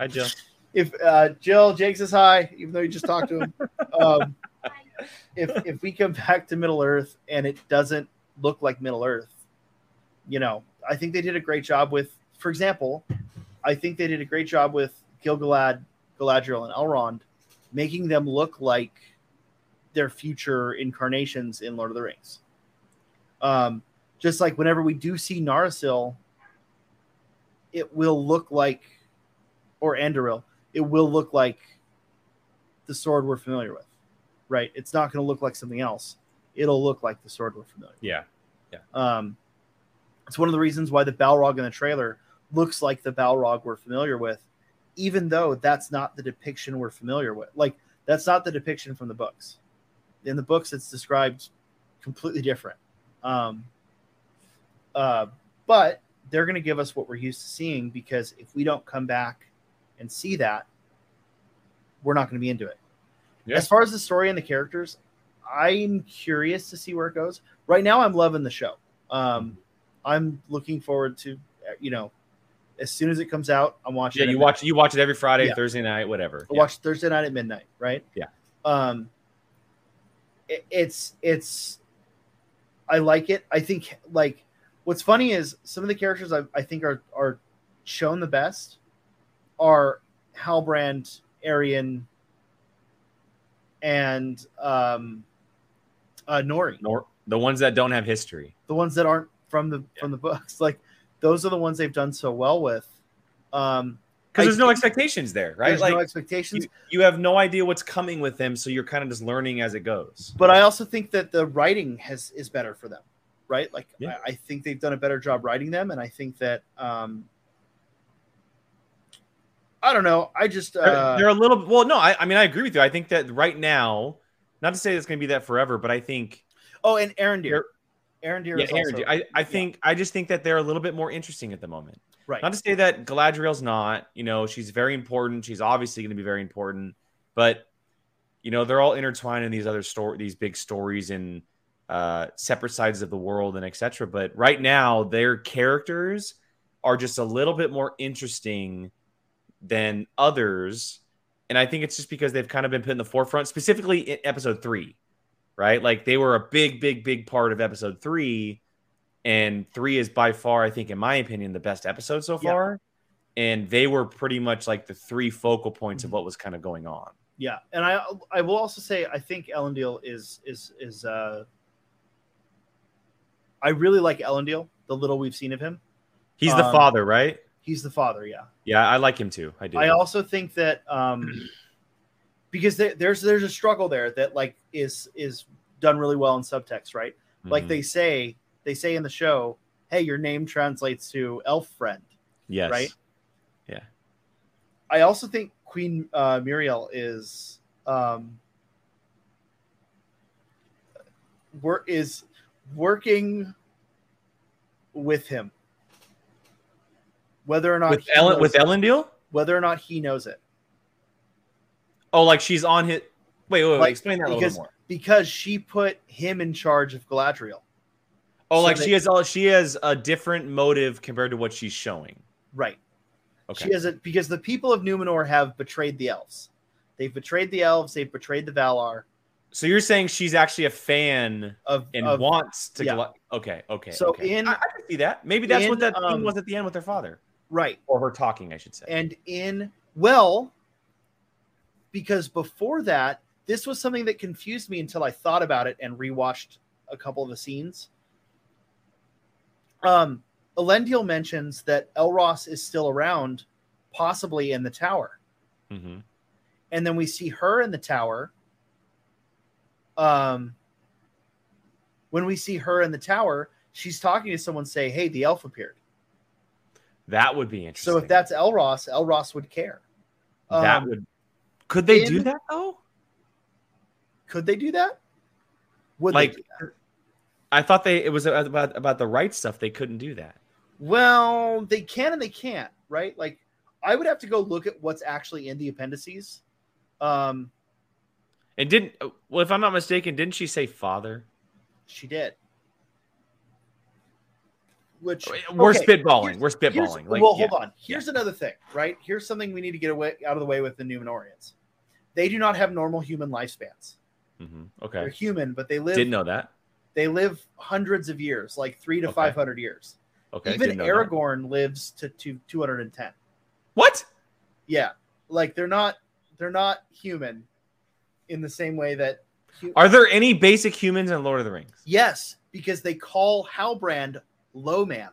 Hi, Jill. if uh jill jake says hi even though you just talked to him um if if we come back to middle earth and it doesn't look like middle earth you know i think they did a great job with for example i think they did a great job with Gil-galad galadriel and elrond making them look like their future incarnations in lord of the rings um just like whenever we do see Narsil, it will look like or Andúril, it will look like the sword we're familiar with, right? It's not going to look like something else. It'll look like the sword we're familiar. Yeah. With. Um, it's one of the reasons why the Balrog in the trailer looks like the Balrog we're familiar with, even though that's not the depiction we're familiar with. Like that's not the depiction from the books. In the books, it's described completely different. Um, uh, but they're going to give us what we're used to seeing because if we don't come back and see that, we're not going to be into it. Yeah. As far as the story and the characters, I'm curious to see where it goes. Right now, I'm loving the show. Um, I'm looking forward to, uh, you know, as soon as it comes out, I'm watching. Yeah, it you at watch you watch it every Friday, Yeah. Thursday night, whatever. I Yeah. watch Thursday night at midnight, right? Yeah. Um, it, it's it's, I like it. I think like what's funny is some of the characters I, I think are are shown the best are Halbrand, Arian, and um, uh, Nori. Nor the ones that don't have history. The ones that aren't from the from the books, like those are the ones they've done so well with. Um, Because there's no expectations there, right? there's Like no expectations. you, you have no idea what's coming with them, so you're kind of just learning as it goes. but I also think that the writing has is better for them, right? Like Yeah. I, I think they've done a better job writing them, and I think that um, I don't know. I just They're, uh, they're a little well, no, I, I mean I agree with you. I think that right now, not to say it's going to be that forever, but I think oh, and Aaron Deer, Aaron Deer yeah, is Aaron, Deere, I, I think I just think that they're a little bit more interesting at the moment. right. Not to say that Galadriel's not, you know, she's very important. She's obviously going to be very important, but you know, they're all intertwined in these other story, these big stories and uh, separate sides of the world and etc. But right now, their characters are just a little bit more interesting than others, and I think it's just because they've kind of been put in the forefront, specifically in episode three, right? Like they were a big, big, big part of episode three and three is by far, I think, in my opinion, the best episode so Yeah. far. And they were pretty much like the three focal points of Mm-hmm. what was kind of going on. Yeah, and I I will also say I think Elendil is is is uh I really like Elendil, the little we've seen of him. He's the Um, father, right? He's the father, yeah. Yeah, I like him too. I do. I also think that um because there, there's there's a struggle there that like is is done really well in subtext, right? Like Mhm. they say they say in the show, "Hey, your name translates to elf friend." yes, right? Yeah. I also think Queen uh, Míriel is um wor- is working with him, whether or not With Ellen, knows with it. Elendil. whether or not he knows it, Oh, like she's on his. Wait, wait, wait. Like, explain that a little because more. because she put him in charge of Galadriel. Oh, so like they- she has. all She has a different motive compared to what she's showing. Right. Okay. She has it because the people of Numenor have betrayed the elves. They've betrayed the elves. They've betrayed the Valar. so you're saying she's actually a fan Of, and of wants to. yeah. Gla- okay. Okay. So okay. in- I, I can see that. Maybe that's in, what that um, thing was at the end with her father right. or her talking, I should say. and in well because before that this was something that confused me until i thought about it and rewatched a couple of the scenes. Um elendil mentions that elros is still around possibly in the tower. Hmm and then we see her in the tower. Um when we see her in the tower she's talking to someone say hey the elf appeared. That would be interesting. so if that's elros elros would care. That Um, would. Could they in- do that though? Could they do that? Would Like, that? I thought they it was about about the right stuff. They couldn't do that. Well, they can and they can't, right? Like, I would have to go look at what's actually in the appendices. Um, And didn't well, if I'm not mistaken, didn't she say father? she did. Which We're okay, spitballing. We're spitballing. Like, well, yeah. hold on. Here's another thing, right? Here's something we need to get away out of the way with the Numenorians. They do not have normal human lifespans. Mhm. They're human, but they live Didn't know that. they live hundreds of years, like three to Okay. five hundred years. Okay. Even didn't that. Aragorn lives to, to two hundred and ten. What? yeah like they're not they're not human in the same way that hu- Are there any basic humans in Lord of the Rings? yes because they call halbrand low man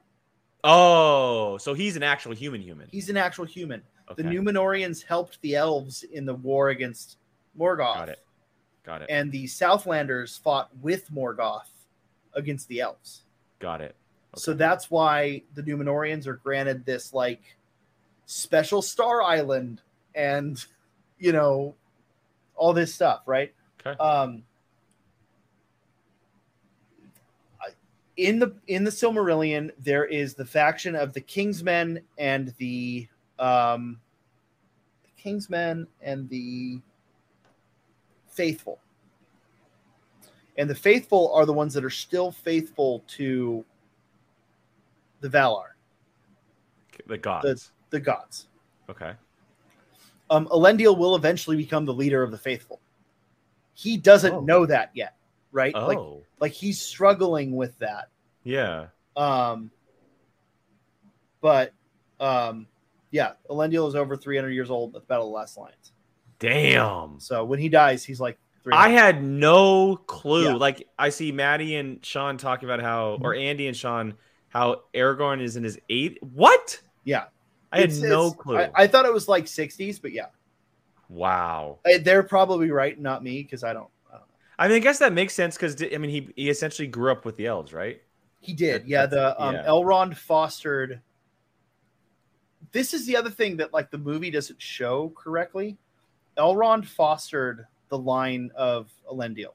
Oh, so he's an actual human human. he's an actual human Okay. the numenorians helped the elves in the war against morgoth Got it. Got it. and the southlanders fought with morgoth against the elves Got it. so that's why the numenorians are granted this like special star island and you know all this stuff right Okay. um in the in the Silmarillion, there is the faction of the Kingsmen and the um, the Kingsmen and the faithful. And the faithful are the ones that are still faithful to the Valar, The gods. the gods. okay. Um, Elendil will eventually become the leader of the faithful. He doesn't Oh. know that yet, right? Oh. Like, like he's struggling with that. yeah. Um, but um, yeah, Elendil is over 300 years old at the Battle of the Last Alliance. Damn. So when he dies, he's like, I had no clue. Yeah. Like I see Maddie and Sean talking about how, or Andy and Sean, how Aragorn is in his eighth. What? yeah, I had no clue. I, I thought it was like 60s, but yeah, wow. I- they're probably right, not me, because I don't. I don't. I mean, I guess that makes sense because I mean, he he essentially grew up with the elves, right? He did, That- yeah. The um, yeah. Elrond fostered. This is the other thing that like the movie doesn't show correctly. Elrond fostered the line of Elendil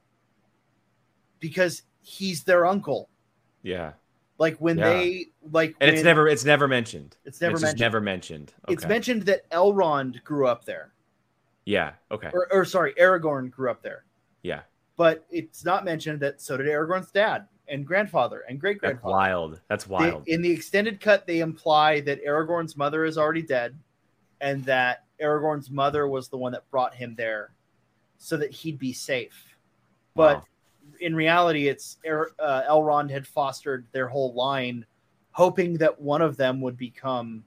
because he's their uncle. Yeah. Like when Yeah. they like, And it's never it's never mentioned. it's never it's mentioned. never mentioned. Okay. It's mentioned that Elrond grew up there, yeah. Okay. or, or sorry, Aragorn grew up there. Yeah. But it's not mentioned that so did Aragorn's dad and grandfather and great That's grandfather. wild. That's They- wild. in the extended cut, they imply that Aragorn's mother is already dead, and that Aragorn's mother was the one that brought him there, so that he'd be safe. But Wow. in reality, it's Er- uh, Elrond had fostered their whole line, hoping that one of them would become.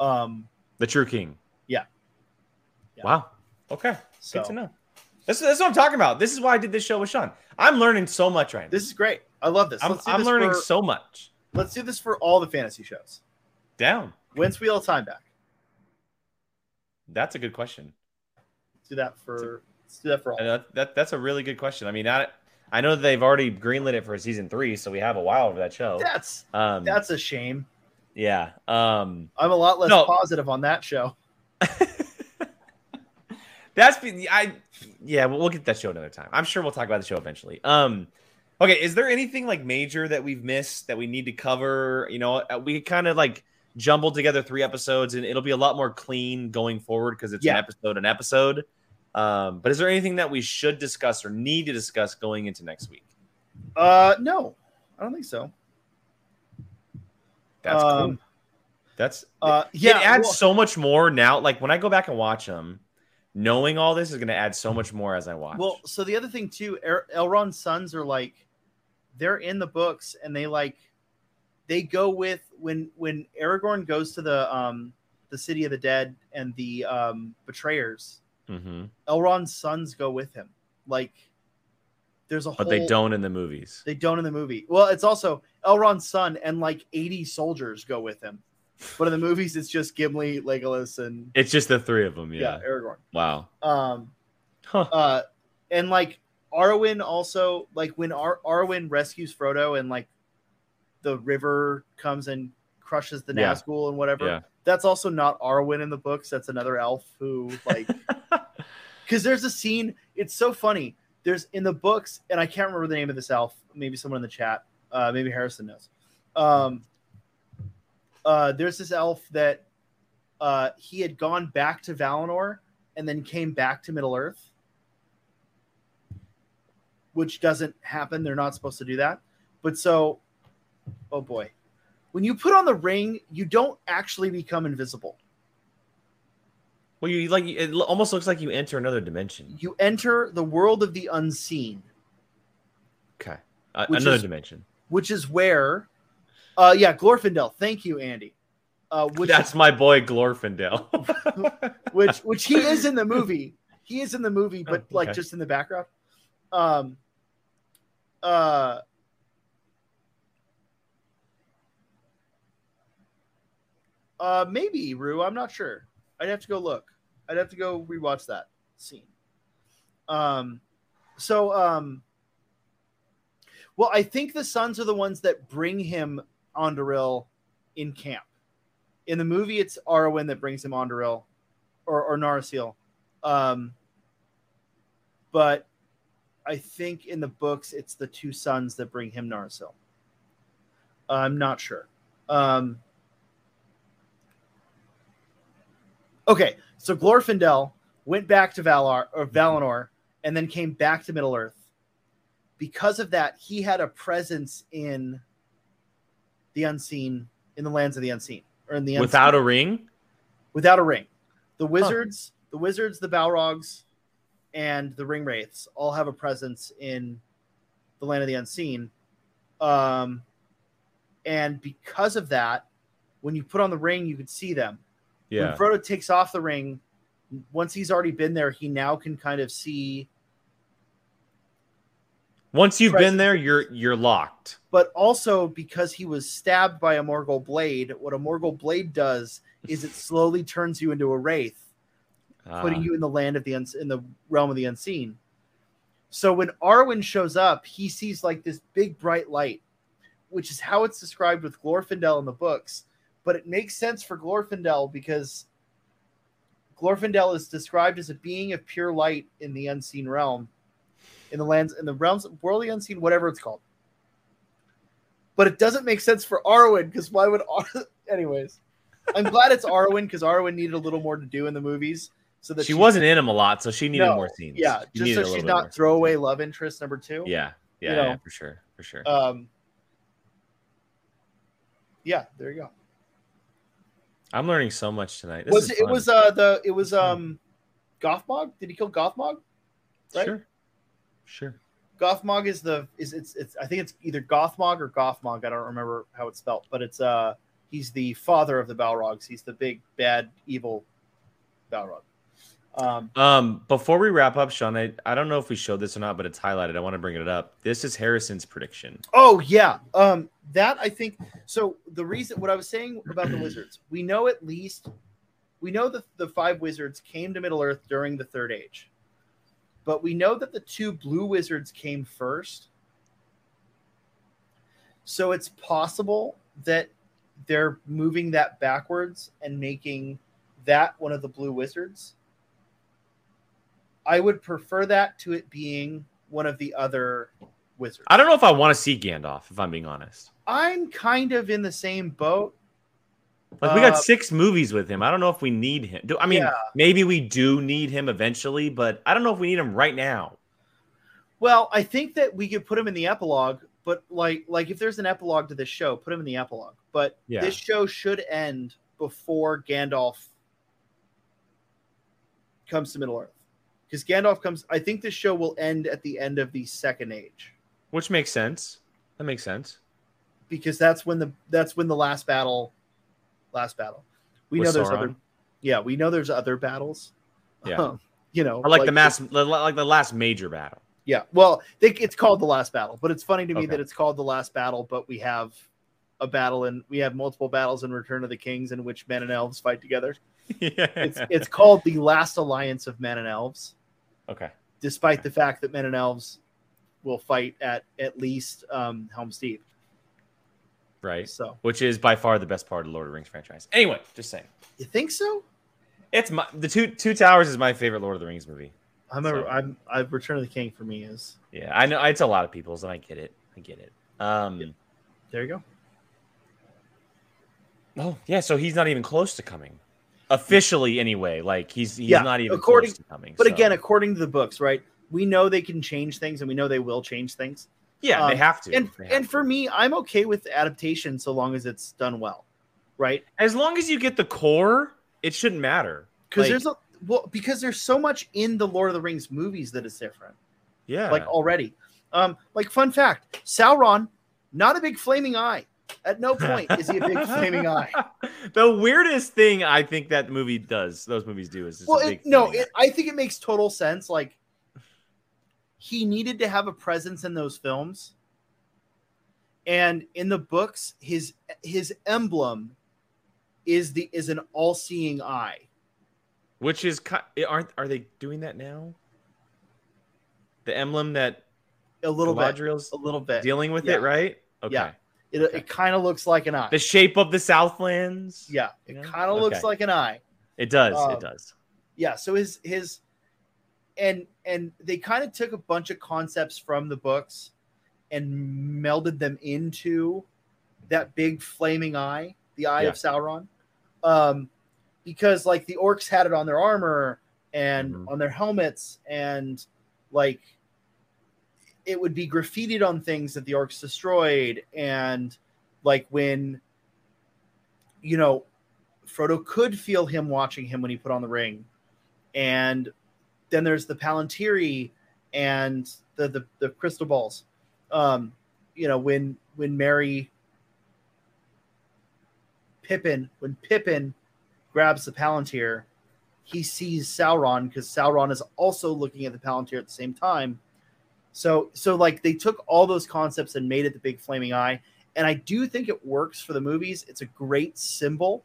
Um. the true king. Yeah. Yeah. Wow. Okay. So Good to know. That's, that's what I'm talking about. This is why I did this show with Sean. I'm learning so much right now. this is great. I love this. I'm, I'm this learning For, so much. let's do this for all the fantasy shows. Down. When's Wheel of Time back? That's a good question. Let's do that for. Let's do that for all. And that, that that's a really good question. I mean, I I know that they've already greenlit it for season three, so we have a while for that show. That's Um, that's a shame. yeah. Um, I'm a lot less No. positive on that show. that's been I yeah. We'll, we'll get that show another time. I'm sure we'll talk about the show eventually. Um, okay. Is there anything like major that we've missed that we need to cover? You know, uh, we kind of like jumbled together three episodes, and it'll be a lot more clean going forward because it's an episode, an episode. Um, but is there anything that we should discuss or need to discuss going into next week? Uh, no, I don't think so. That's cool. Um, That's Uh, yeah, it adds well- so much more now. Like when I go back and watch them, knowing all this is going to add so much more as I watch. Well, so the other thing too, er- Elrond's sons are like, they're in the books, and they like, they go with when when Aragorn goes to the um the city of the dead and the um betrayers. Mm-hmm. Elrond's sons go with him. Like, there's a but whole. they don't in the movies. They don't in the movie. Well, it's also Elrond's son and like 80 soldiers go with him. But in the movies, it's just Gimli, Legolas, and It's just the three of them. yeah, Yeah. Aragorn. Wow. Um, Huh. uh, and like Arwen also, like when Ar- Arwen rescues Frodo and like the river comes and crushes the Yeah. Nazgul and whatever. Yeah. That's also not Arwen in the books. That's another elf who like because there's a scene. It's so funny. There's in the books, and I can't remember the name of this elf. Maybe someone in the chat. Uh, maybe Harrison knows. Um, uh, there's this elf that uh, he had gone back to Valinor and then came back to Middle Earth, which doesn't happen. They're not supposed to do that. But so, oh boy, when you put on the ring, you don't actually become invisible. Well, you like it almost looks like you enter another dimension. You enter the world of the unseen, Okay. Uh, another is- dimension. which is where, uh, yeah, Glorfindel. Thank you, Andy. Uh, which That's my boy Glorfindel. which which he is in the movie. He is in the movie, but Oh, like just in the background. Um. Uh. Uh, maybe Rue. I'm not sure. I'd have to go look. I'd have to go rewatch that scene. Um, so um, well, I think the sons are the ones that bring him Andúril in camp. In the movie, it's Arwen that brings him Andúril, or or Narsil. Um, but I think in the books it's the two sons that bring him Narsil. I'm not sure. Um, okay, so Glorfindel went back to Valar or Valinor and then came back to Middle Earth. Because of that, he had a presence in the unseen, in the lands of the unseen, or in the Without a ring? without a ring. The wizards, the wizards, the Balrogs, and the ring wraiths all have a presence in the land of the unseen. Um, and because of that, when you put on the ring, you could see them. Yeah. When Frodo takes off the ring, once he's already been there, he now can kind of see. Once you've been there, you're you're locked. But also because he was stabbed by a Morgul blade, what a Morgul blade does is it slowly turns you into a wraith. putting Ah, you in the land of the uns- in the realm of the unseen. So when Arwen shows up, he sees like this big bright light, which is how it's described with Glorfindel in the books. But it makes sense for Glorfindel because Glorfindel is described as a being of pure light in the unseen realm, in the lands in the realms world of the unseen, whatever it's called. But it doesn't make sense for Arwen because why would Ar- anyways? I'm glad it's Arwen because Arwen needed a little more to do in the movies. So that she wasn't in them a lot, so she needed No, more scenes. yeah, She just so she's not scenes, throwaway love interest number two. Yeah, yeah, you yeah, for sure, for sure. Um. Yeah, there you go. I'm learning so much tonight. This was it, was uh the it was um Gothmog? Did he kill Gothmog? right? sure, sure. Gothmog is the is it's it's I think it's either Gothmog or Gothmog. I don't remember how it's spelled, but it's uh he's the father of the Balrogs. He's the big bad evil Balrog. Um, Um, before we wrap up, Sean, I, I don't know if we showed this or not, but it's highlighted. I want to bring it up. This is Harrison's prediction. Oh yeah, um, that I think. So the reason what I was saying about the wizards, we know at least, we know that the five wizards came to Middle Earth during the Third Age, but we know that the two blue wizards came first. So it's possible that they're moving that backwards and making that one of the blue wizards. I would prefer that to it being one of the other wizards. I don't know if I want to see Gandalf, if I'm being honest. I'm kind of in the same boat. Like we got Uh, six movies with him. I don't know if we need him. Do, I mean, Yeah. maybe we do need him eventually, but I don't know if we need him right now. Well, I think that we could put him in the epilogue, but like like if there's an epilogue to this show, put him in the epilogue. But Yeah. this show should end before Gandalf comes to Middle Earth. Because Gandalf comes I think this show will end at the end of the second age. Which makes sense. That makes sense. Because that's when the that's when the last battle last battle. We With know there's Sauron? other yeah, we know there's other battles. Yeah. you know, Or like, the mass, like the last major battle. Yeah, well, they, it's called the last battle, but it's funny to me Okay. that it's called the last battle, but we have a battle and we have multiple battles in Return of the Kings in which men and elves fight together. yeah. It's it's called the last alliance of men and elves, okay. despite the fact that men and elves will fight at at least um, Helm's Deep. Right. So Which is by far the best part of the Lord of the Rings franchise. Anyway, just saying. you think so? It's my the two two towers is my favorite Lord of the Rings movie. I'm a, So- I'm I Return of the King for me is Yeah, I know it's a lot of people's, and I get it. I get it. Um, there you go. oh yeah, so he's not even close to coming, officially anyway. Like he's he's Yeah, not even according- close to coming. But so- again, according to the books, right? We know they can change things, and we know they will change things. Yeah, they um, have to. and have and to. for me, I'm okay with adaptation so long as it's done well, right? as long as you get the core, it shouldn't matter. Because Like, there's a well, because there's so much in the Lord of the Rings movies that is different, yeah, like already. Um, like fun fact, Sauron, not a big flaming eye. At no point is he a big flaming eye. the weirdest thing I think that movie does, those movies do, is just Well, it, no, it, I think it makes total sense. Like he needed to have a presence in those films, and in the books, his his emblem is the is an all seeing eye. Which is aren't are they doing that now? The emblem that A little bit, Galadriel's a little bit. dealing with Yeah. it, right? Okay. Yeah. It, Okay. it kind of looks like an eye. The shape of the Southlands. yeah, it Yeah. kind of looks like an eye. It does. Um, it does. Yeah, so his his and and they kind of took a bunch of concepts from the books and melded them into that big flaming eye, the eye Yeah. of Sauron. Um, because like the orcs had it on their armor and Mhm. on their helmets, and like it would be graffitied on things that the orcs destroyed, and like when you know Frodo could feel him watching him when he put on the ring, and then there's the Palantiri and the the, the crystal balls. Um, you know when when Merry Pippin when Pippin grabs the Palantir, he sees Sauron because Sauron is also looking at the Palantir at the same time. So so like they took all those concepts and made it the big flaming eye, and I do think it works for the movies. It's a great symbol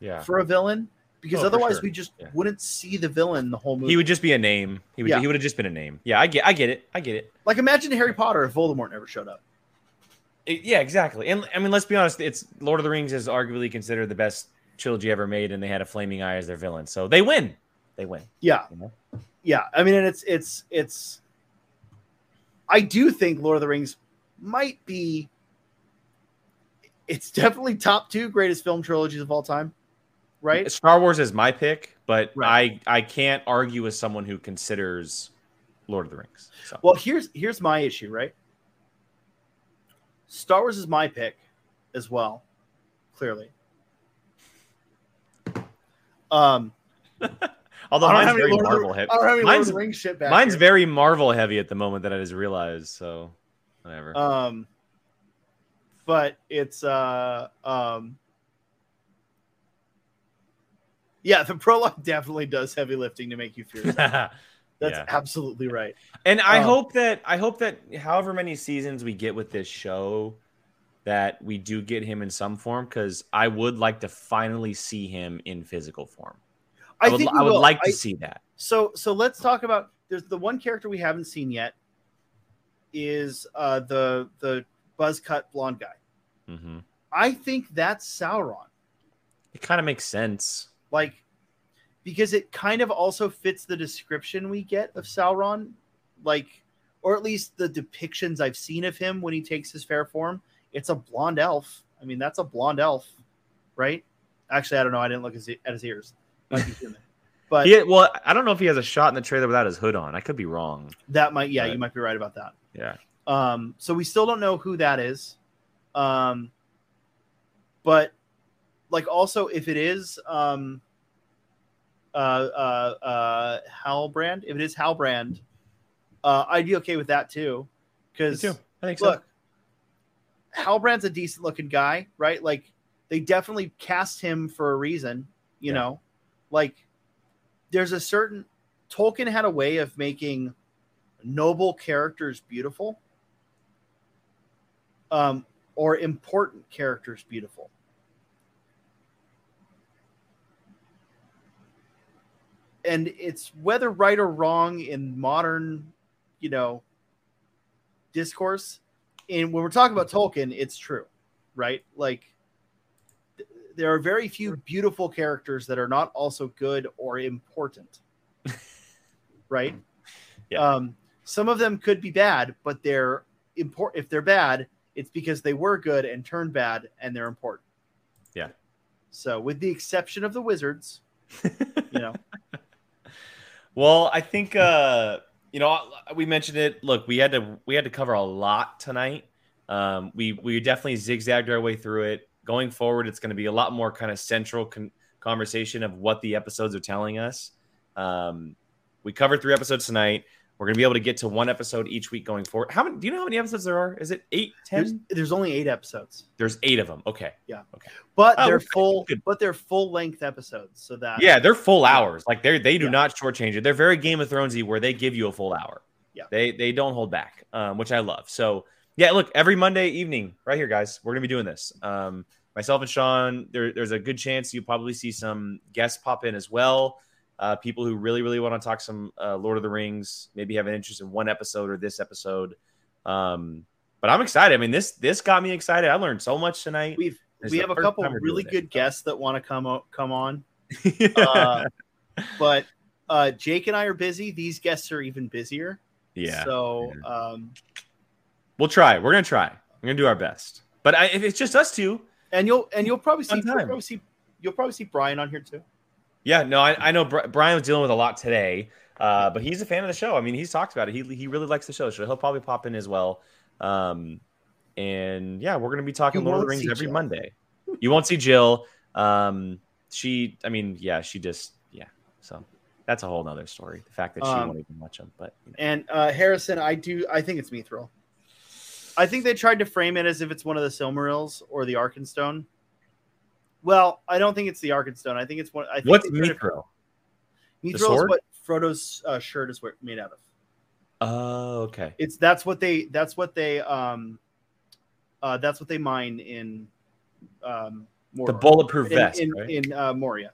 Yeah. for a villain because Oh, otherwise sure. we just Yeah. wouldn't see the villain the whole movie. He would just be a name. He would Yeah. he would have just been a name. Yeah, I get I get it. I get it. like imagine Harry Potter if Voldemort never showed up. It- yeah, exactly. And I mean, let's be honest. It's Lord of the Rings is arguably considered the best trilogy ever made, and they had a flaming eye as their villain, so they win. They win. Yeah, You know? yeah. I mean, and it's it's it's. I do think Lord of the Rings might be. It's definitely top two greatest film trilogies of all time, right? Star Wars is my pick, but Right. I I can't argue with someone who considers Lord of the Rings. So Well, here's here's my issue, right? Star Wars is my pick as well, clearly. Um, although mine's very Lord of Marvel heavy. I don't have any Lord of Mine's the Rings shit mine's here. very Marvel heavy at the moment that I just realized. So whatever. Um, but it's uh um. Yeah, the prologue definitely does heavy lifting to make you feel. That's Yeah. absolutely right. And I Um, hope that I hope that however many seasons we get with this show, that we do get him in some form because I would like to finally see him in physical form. I, I, would, think I would will. like to I- see that. So so let's talk about there's the one character we haven't seen yet is uh the the buzz cut blonde guy. hmm I think that's Sauron. It kind of makes sense. Like because it kind of also fits the description we get of Sauron, like or at least the depictions I've seen of him when he takes his fair form. It's a blonde elf. I mean, that's a blonde elf, right? Actually, I don't know. I didn't look at his, ears. Might be human. But He, well, I don't know if he has a shot in the trailer without his hood on. I could be wrong. that might yeah, Right. you might be right about that. Yeah. Um, so we still don't know who that is. Um, but like also if it is um uh uh uh Halbrand, if it is Halbrand, uh I'd be okay with that too. Because too. I think so. look, Halbrand's a decent looking guy, right? Like they definitely cast him for a reason, you Yeah. know. Like there's a certain Tolkien had a way of making noble characters beautiful. Um or important characters beautiful. And it's whether right or wrong in modern, you know, discourse. And when we're talking about Tolkien, it's true, right? Like th- there are very few beautiful characters that are not also good or important. right? Yeah. Um, some of them could be bad, but they're important. If they're bad, it's because they were good and turned bad, and they're important. Yeah. So, with the exception of the wizards, you know, Well, I think uh, you know we mentioned it. Look, we had to we had to cover a lot tonight. Um, we we definitely zigzagged our way through it. Going forward, it's going to be a lot more kind of central con- conversation of what the episodes are telling us. Um, we covered three episodes tonight. We're going to be able to get to one episode each week going forward. How many? Do you know how many episodes there are? Is it eight, there's, ten? there's only eight episodes, There's eight of them. Okay. Yeah. Okay. but Oh, they're okay, full, good. but they're full length episodes. So that Yeah, they're full hours. Like they they do Yeah. not shortchange it. They're very Game of Thronesy where they give you a full hour. Yeah. they they don't hold back, um, which I love. So yeah, look, every Monday evening, right here, guys, we're gonna be doing this. Um, myself and Sean, there, there's a good chance you probably see some guests pop in as well. Uh, people who really really want to talk some uh, Lord of the Rings, maybe have an interest in one episode or this episode. Um, but I'm excited. I mean this this got me excited. I learned so much tonight. we've It's we have a couple really doing it. good guests that want to come come on, uh, but uh, Jake and I are busy. These guests are even busier. Yeah. So um, we'll try. We're gonna try. We're gonna do our best. But I, if it's just us two, and you'll and you'll probably see, you'll probably see you'll probably see Brian on here too. Yeah, no, I, I know Brian was dealing with a lot today, uh, but he's a fan of the show. I mean, he's talked about it. He he really likes the show, so he'll probably pop in as well. Um, and yeah, we're gonna be talking You Lord of the Rings every Jill. Monday. You won't see Jill. Um, she, I mean, yeah, she just, yeah. So that's a whole nother story. The fact that she Um, won't even watch them, but you know. And uh, Harrison, I do I think it's Mithril. I think they tried to frame it as if it's one of the Silmarils or the Arkenstone. Well, I don't think it's the Arkenstone. I think it's one. I think what's they tried to- Mithril? Mithril is what Frodo's uh, shirt is made out of. Oh, okay. It's that's what they that's what they um uh that's what they mine in um Mordor. The bulletproof in, vest, in, right? in uh, Moria.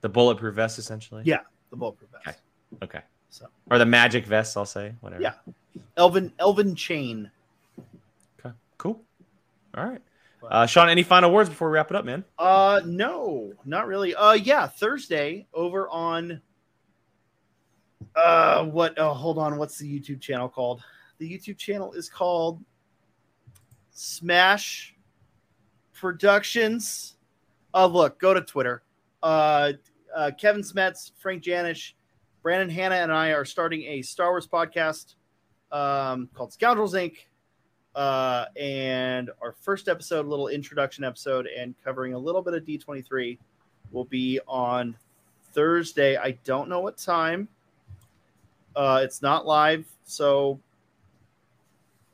the bulletproof vest, essentially. Yeah. The bulletproof vest. Okay. Okay. So Or the magic vest, I'll say. Whatever. Yeah. Elven Elven chain. Okay. Cool. All right. Uh, Sean, any final words before we wrap it up, man? Uh no, not really. Uh yeah, Thursday over on uh what oh hold on, what's the YouTube channel called? The YouTube channel is called Smash Productions. Uh look, go to Twitter. Uh, uh Kevin Smets, Frank Janish, Brandon Hanna and I are starting a Star Wars podcast um called Scoundrels Inc. Uh, and our first episode, a little introduction episode, and covering a little bit of D23 will be on Thursday. I don't know what time. Uh, it's not live, so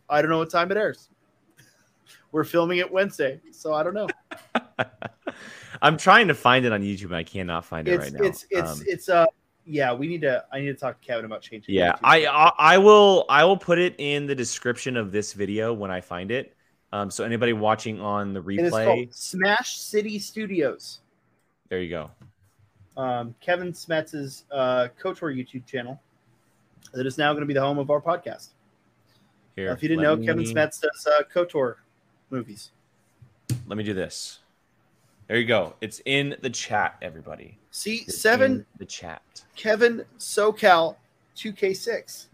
I don't know what time it airs. We're filming it Wednesday, so I don't know. I'm trying to find it on YouTube and I cannot find it It's right now. it's it's Um, it's uh yeah. We need to. I need to talk to Kevin about changing. yeah, I. I I will I will put it in the description of this video when I find it. Um, so anybody watching on the replay, Smash City Studios. there you go. um, Kevin Smets's uh, KOTOR YouTube channel that is now going to be the home of our podcast. Here, if you didn't know, let Kevin me- Smets does uh, KOTOR movies. Let me do this. There you go. It's in the chat, everybody. See, It's seven the chat. Kevin SoCal 2K6.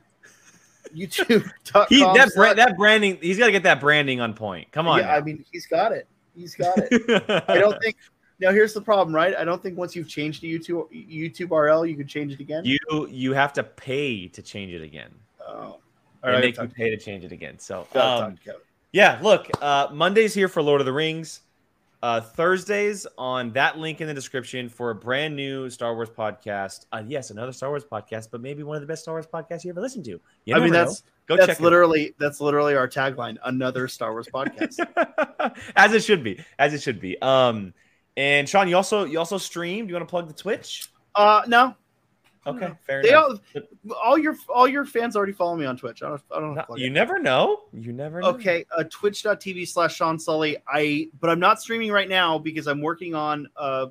YouTube.com. He that slash- brand, that branding. He's got to get that branding on point. Come on. yeah, I mean, he's got it. He's got it. I don't think. Now, here's the problem, right? I don't think once you've changed the YouTube YouTube RL, you can change it again. you you have to pay to change it again. oh. All right, make you pay to change it again. So um. Yeah, look, uh, Monday's here for Lord of the Rings. Uh, Thursdays on that link in the description for a brand new Star Wars podcast. Uh, yes, another Star Wars podcast, but maybe one of the best Star Wars podcasts you ever listened to. You I mean, that's know. go that's check literally that's literally our tagline. Another Star Wars podcast. as it should be, as it should be. Um, and Sean, you also you also stream. Do you want to plug the Twitch? Uh, no, Okay, fair they enough. all all your all your fans already follow me on Twitch. I don't I don't No, plug you it. never know. You never know. Okay, uh, twitch.tv slash Sean Sully. I but I'm not streaming right now because I'm working on uh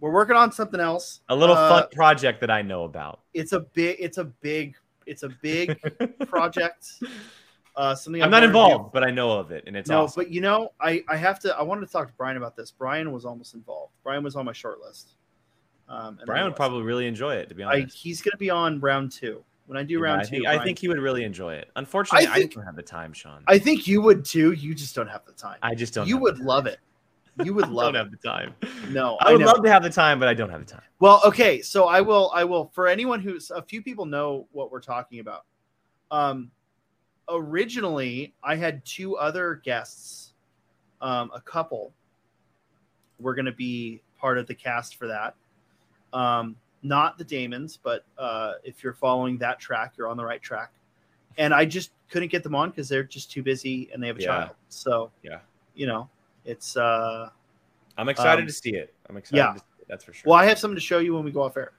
we're working on something else. A little Uh, fun project that I know about. It's a big it's a big it's a big project. Uh something I'm I not wanted to do. involved, but I know of it, and it's no, awesome. but you know, I I have to. I wanted to talk to Brian about this. Brian was almost involved. Brian was on my short list. Um, and Brian would probably really enjoy it, to be I, honest. he's going to be on round two. When I do Yeah, round I two, think, I think he would really enjoy it. Unfortunately, I, think- don't have the time, Sean. I think you would too. You just don't have the time. I just don't. you would love it. You would I love don't it. have the time. No, I would love to have the time, but I don't have the time. Well, okay, so I will. I will. For anyone who's a few people know what we're talking about. Um, originally, I had two other guests, um, a couple. Were going to be part of the cast for that. Um, not the Damons, but uh, if you're following that track, you're on the right track. And I just couldn't get them on because they're just too busy and they have a Yeah. child. So Yeah. you know, it's uh. I'm excited Um, to see it. I'm excited. yeah. To see it, that's for sure. Well, I have something to show you when we go off air.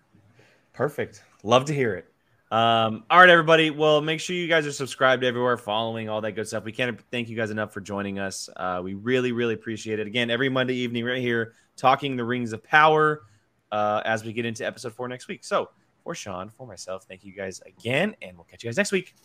Perfect. Love to hear it. Um, all right, everybody. Well, make sure you guys are subscribed everywhere, following all that good stuff. We can't thank you guys enough for joining us. Uh, we really, really appreciate it. Again, every Monday evening, right here, talking the Rings of Power uh, as we get into episode four next week. So, for Sean, for myself, thank you guys again, and we'll catch you guys next week.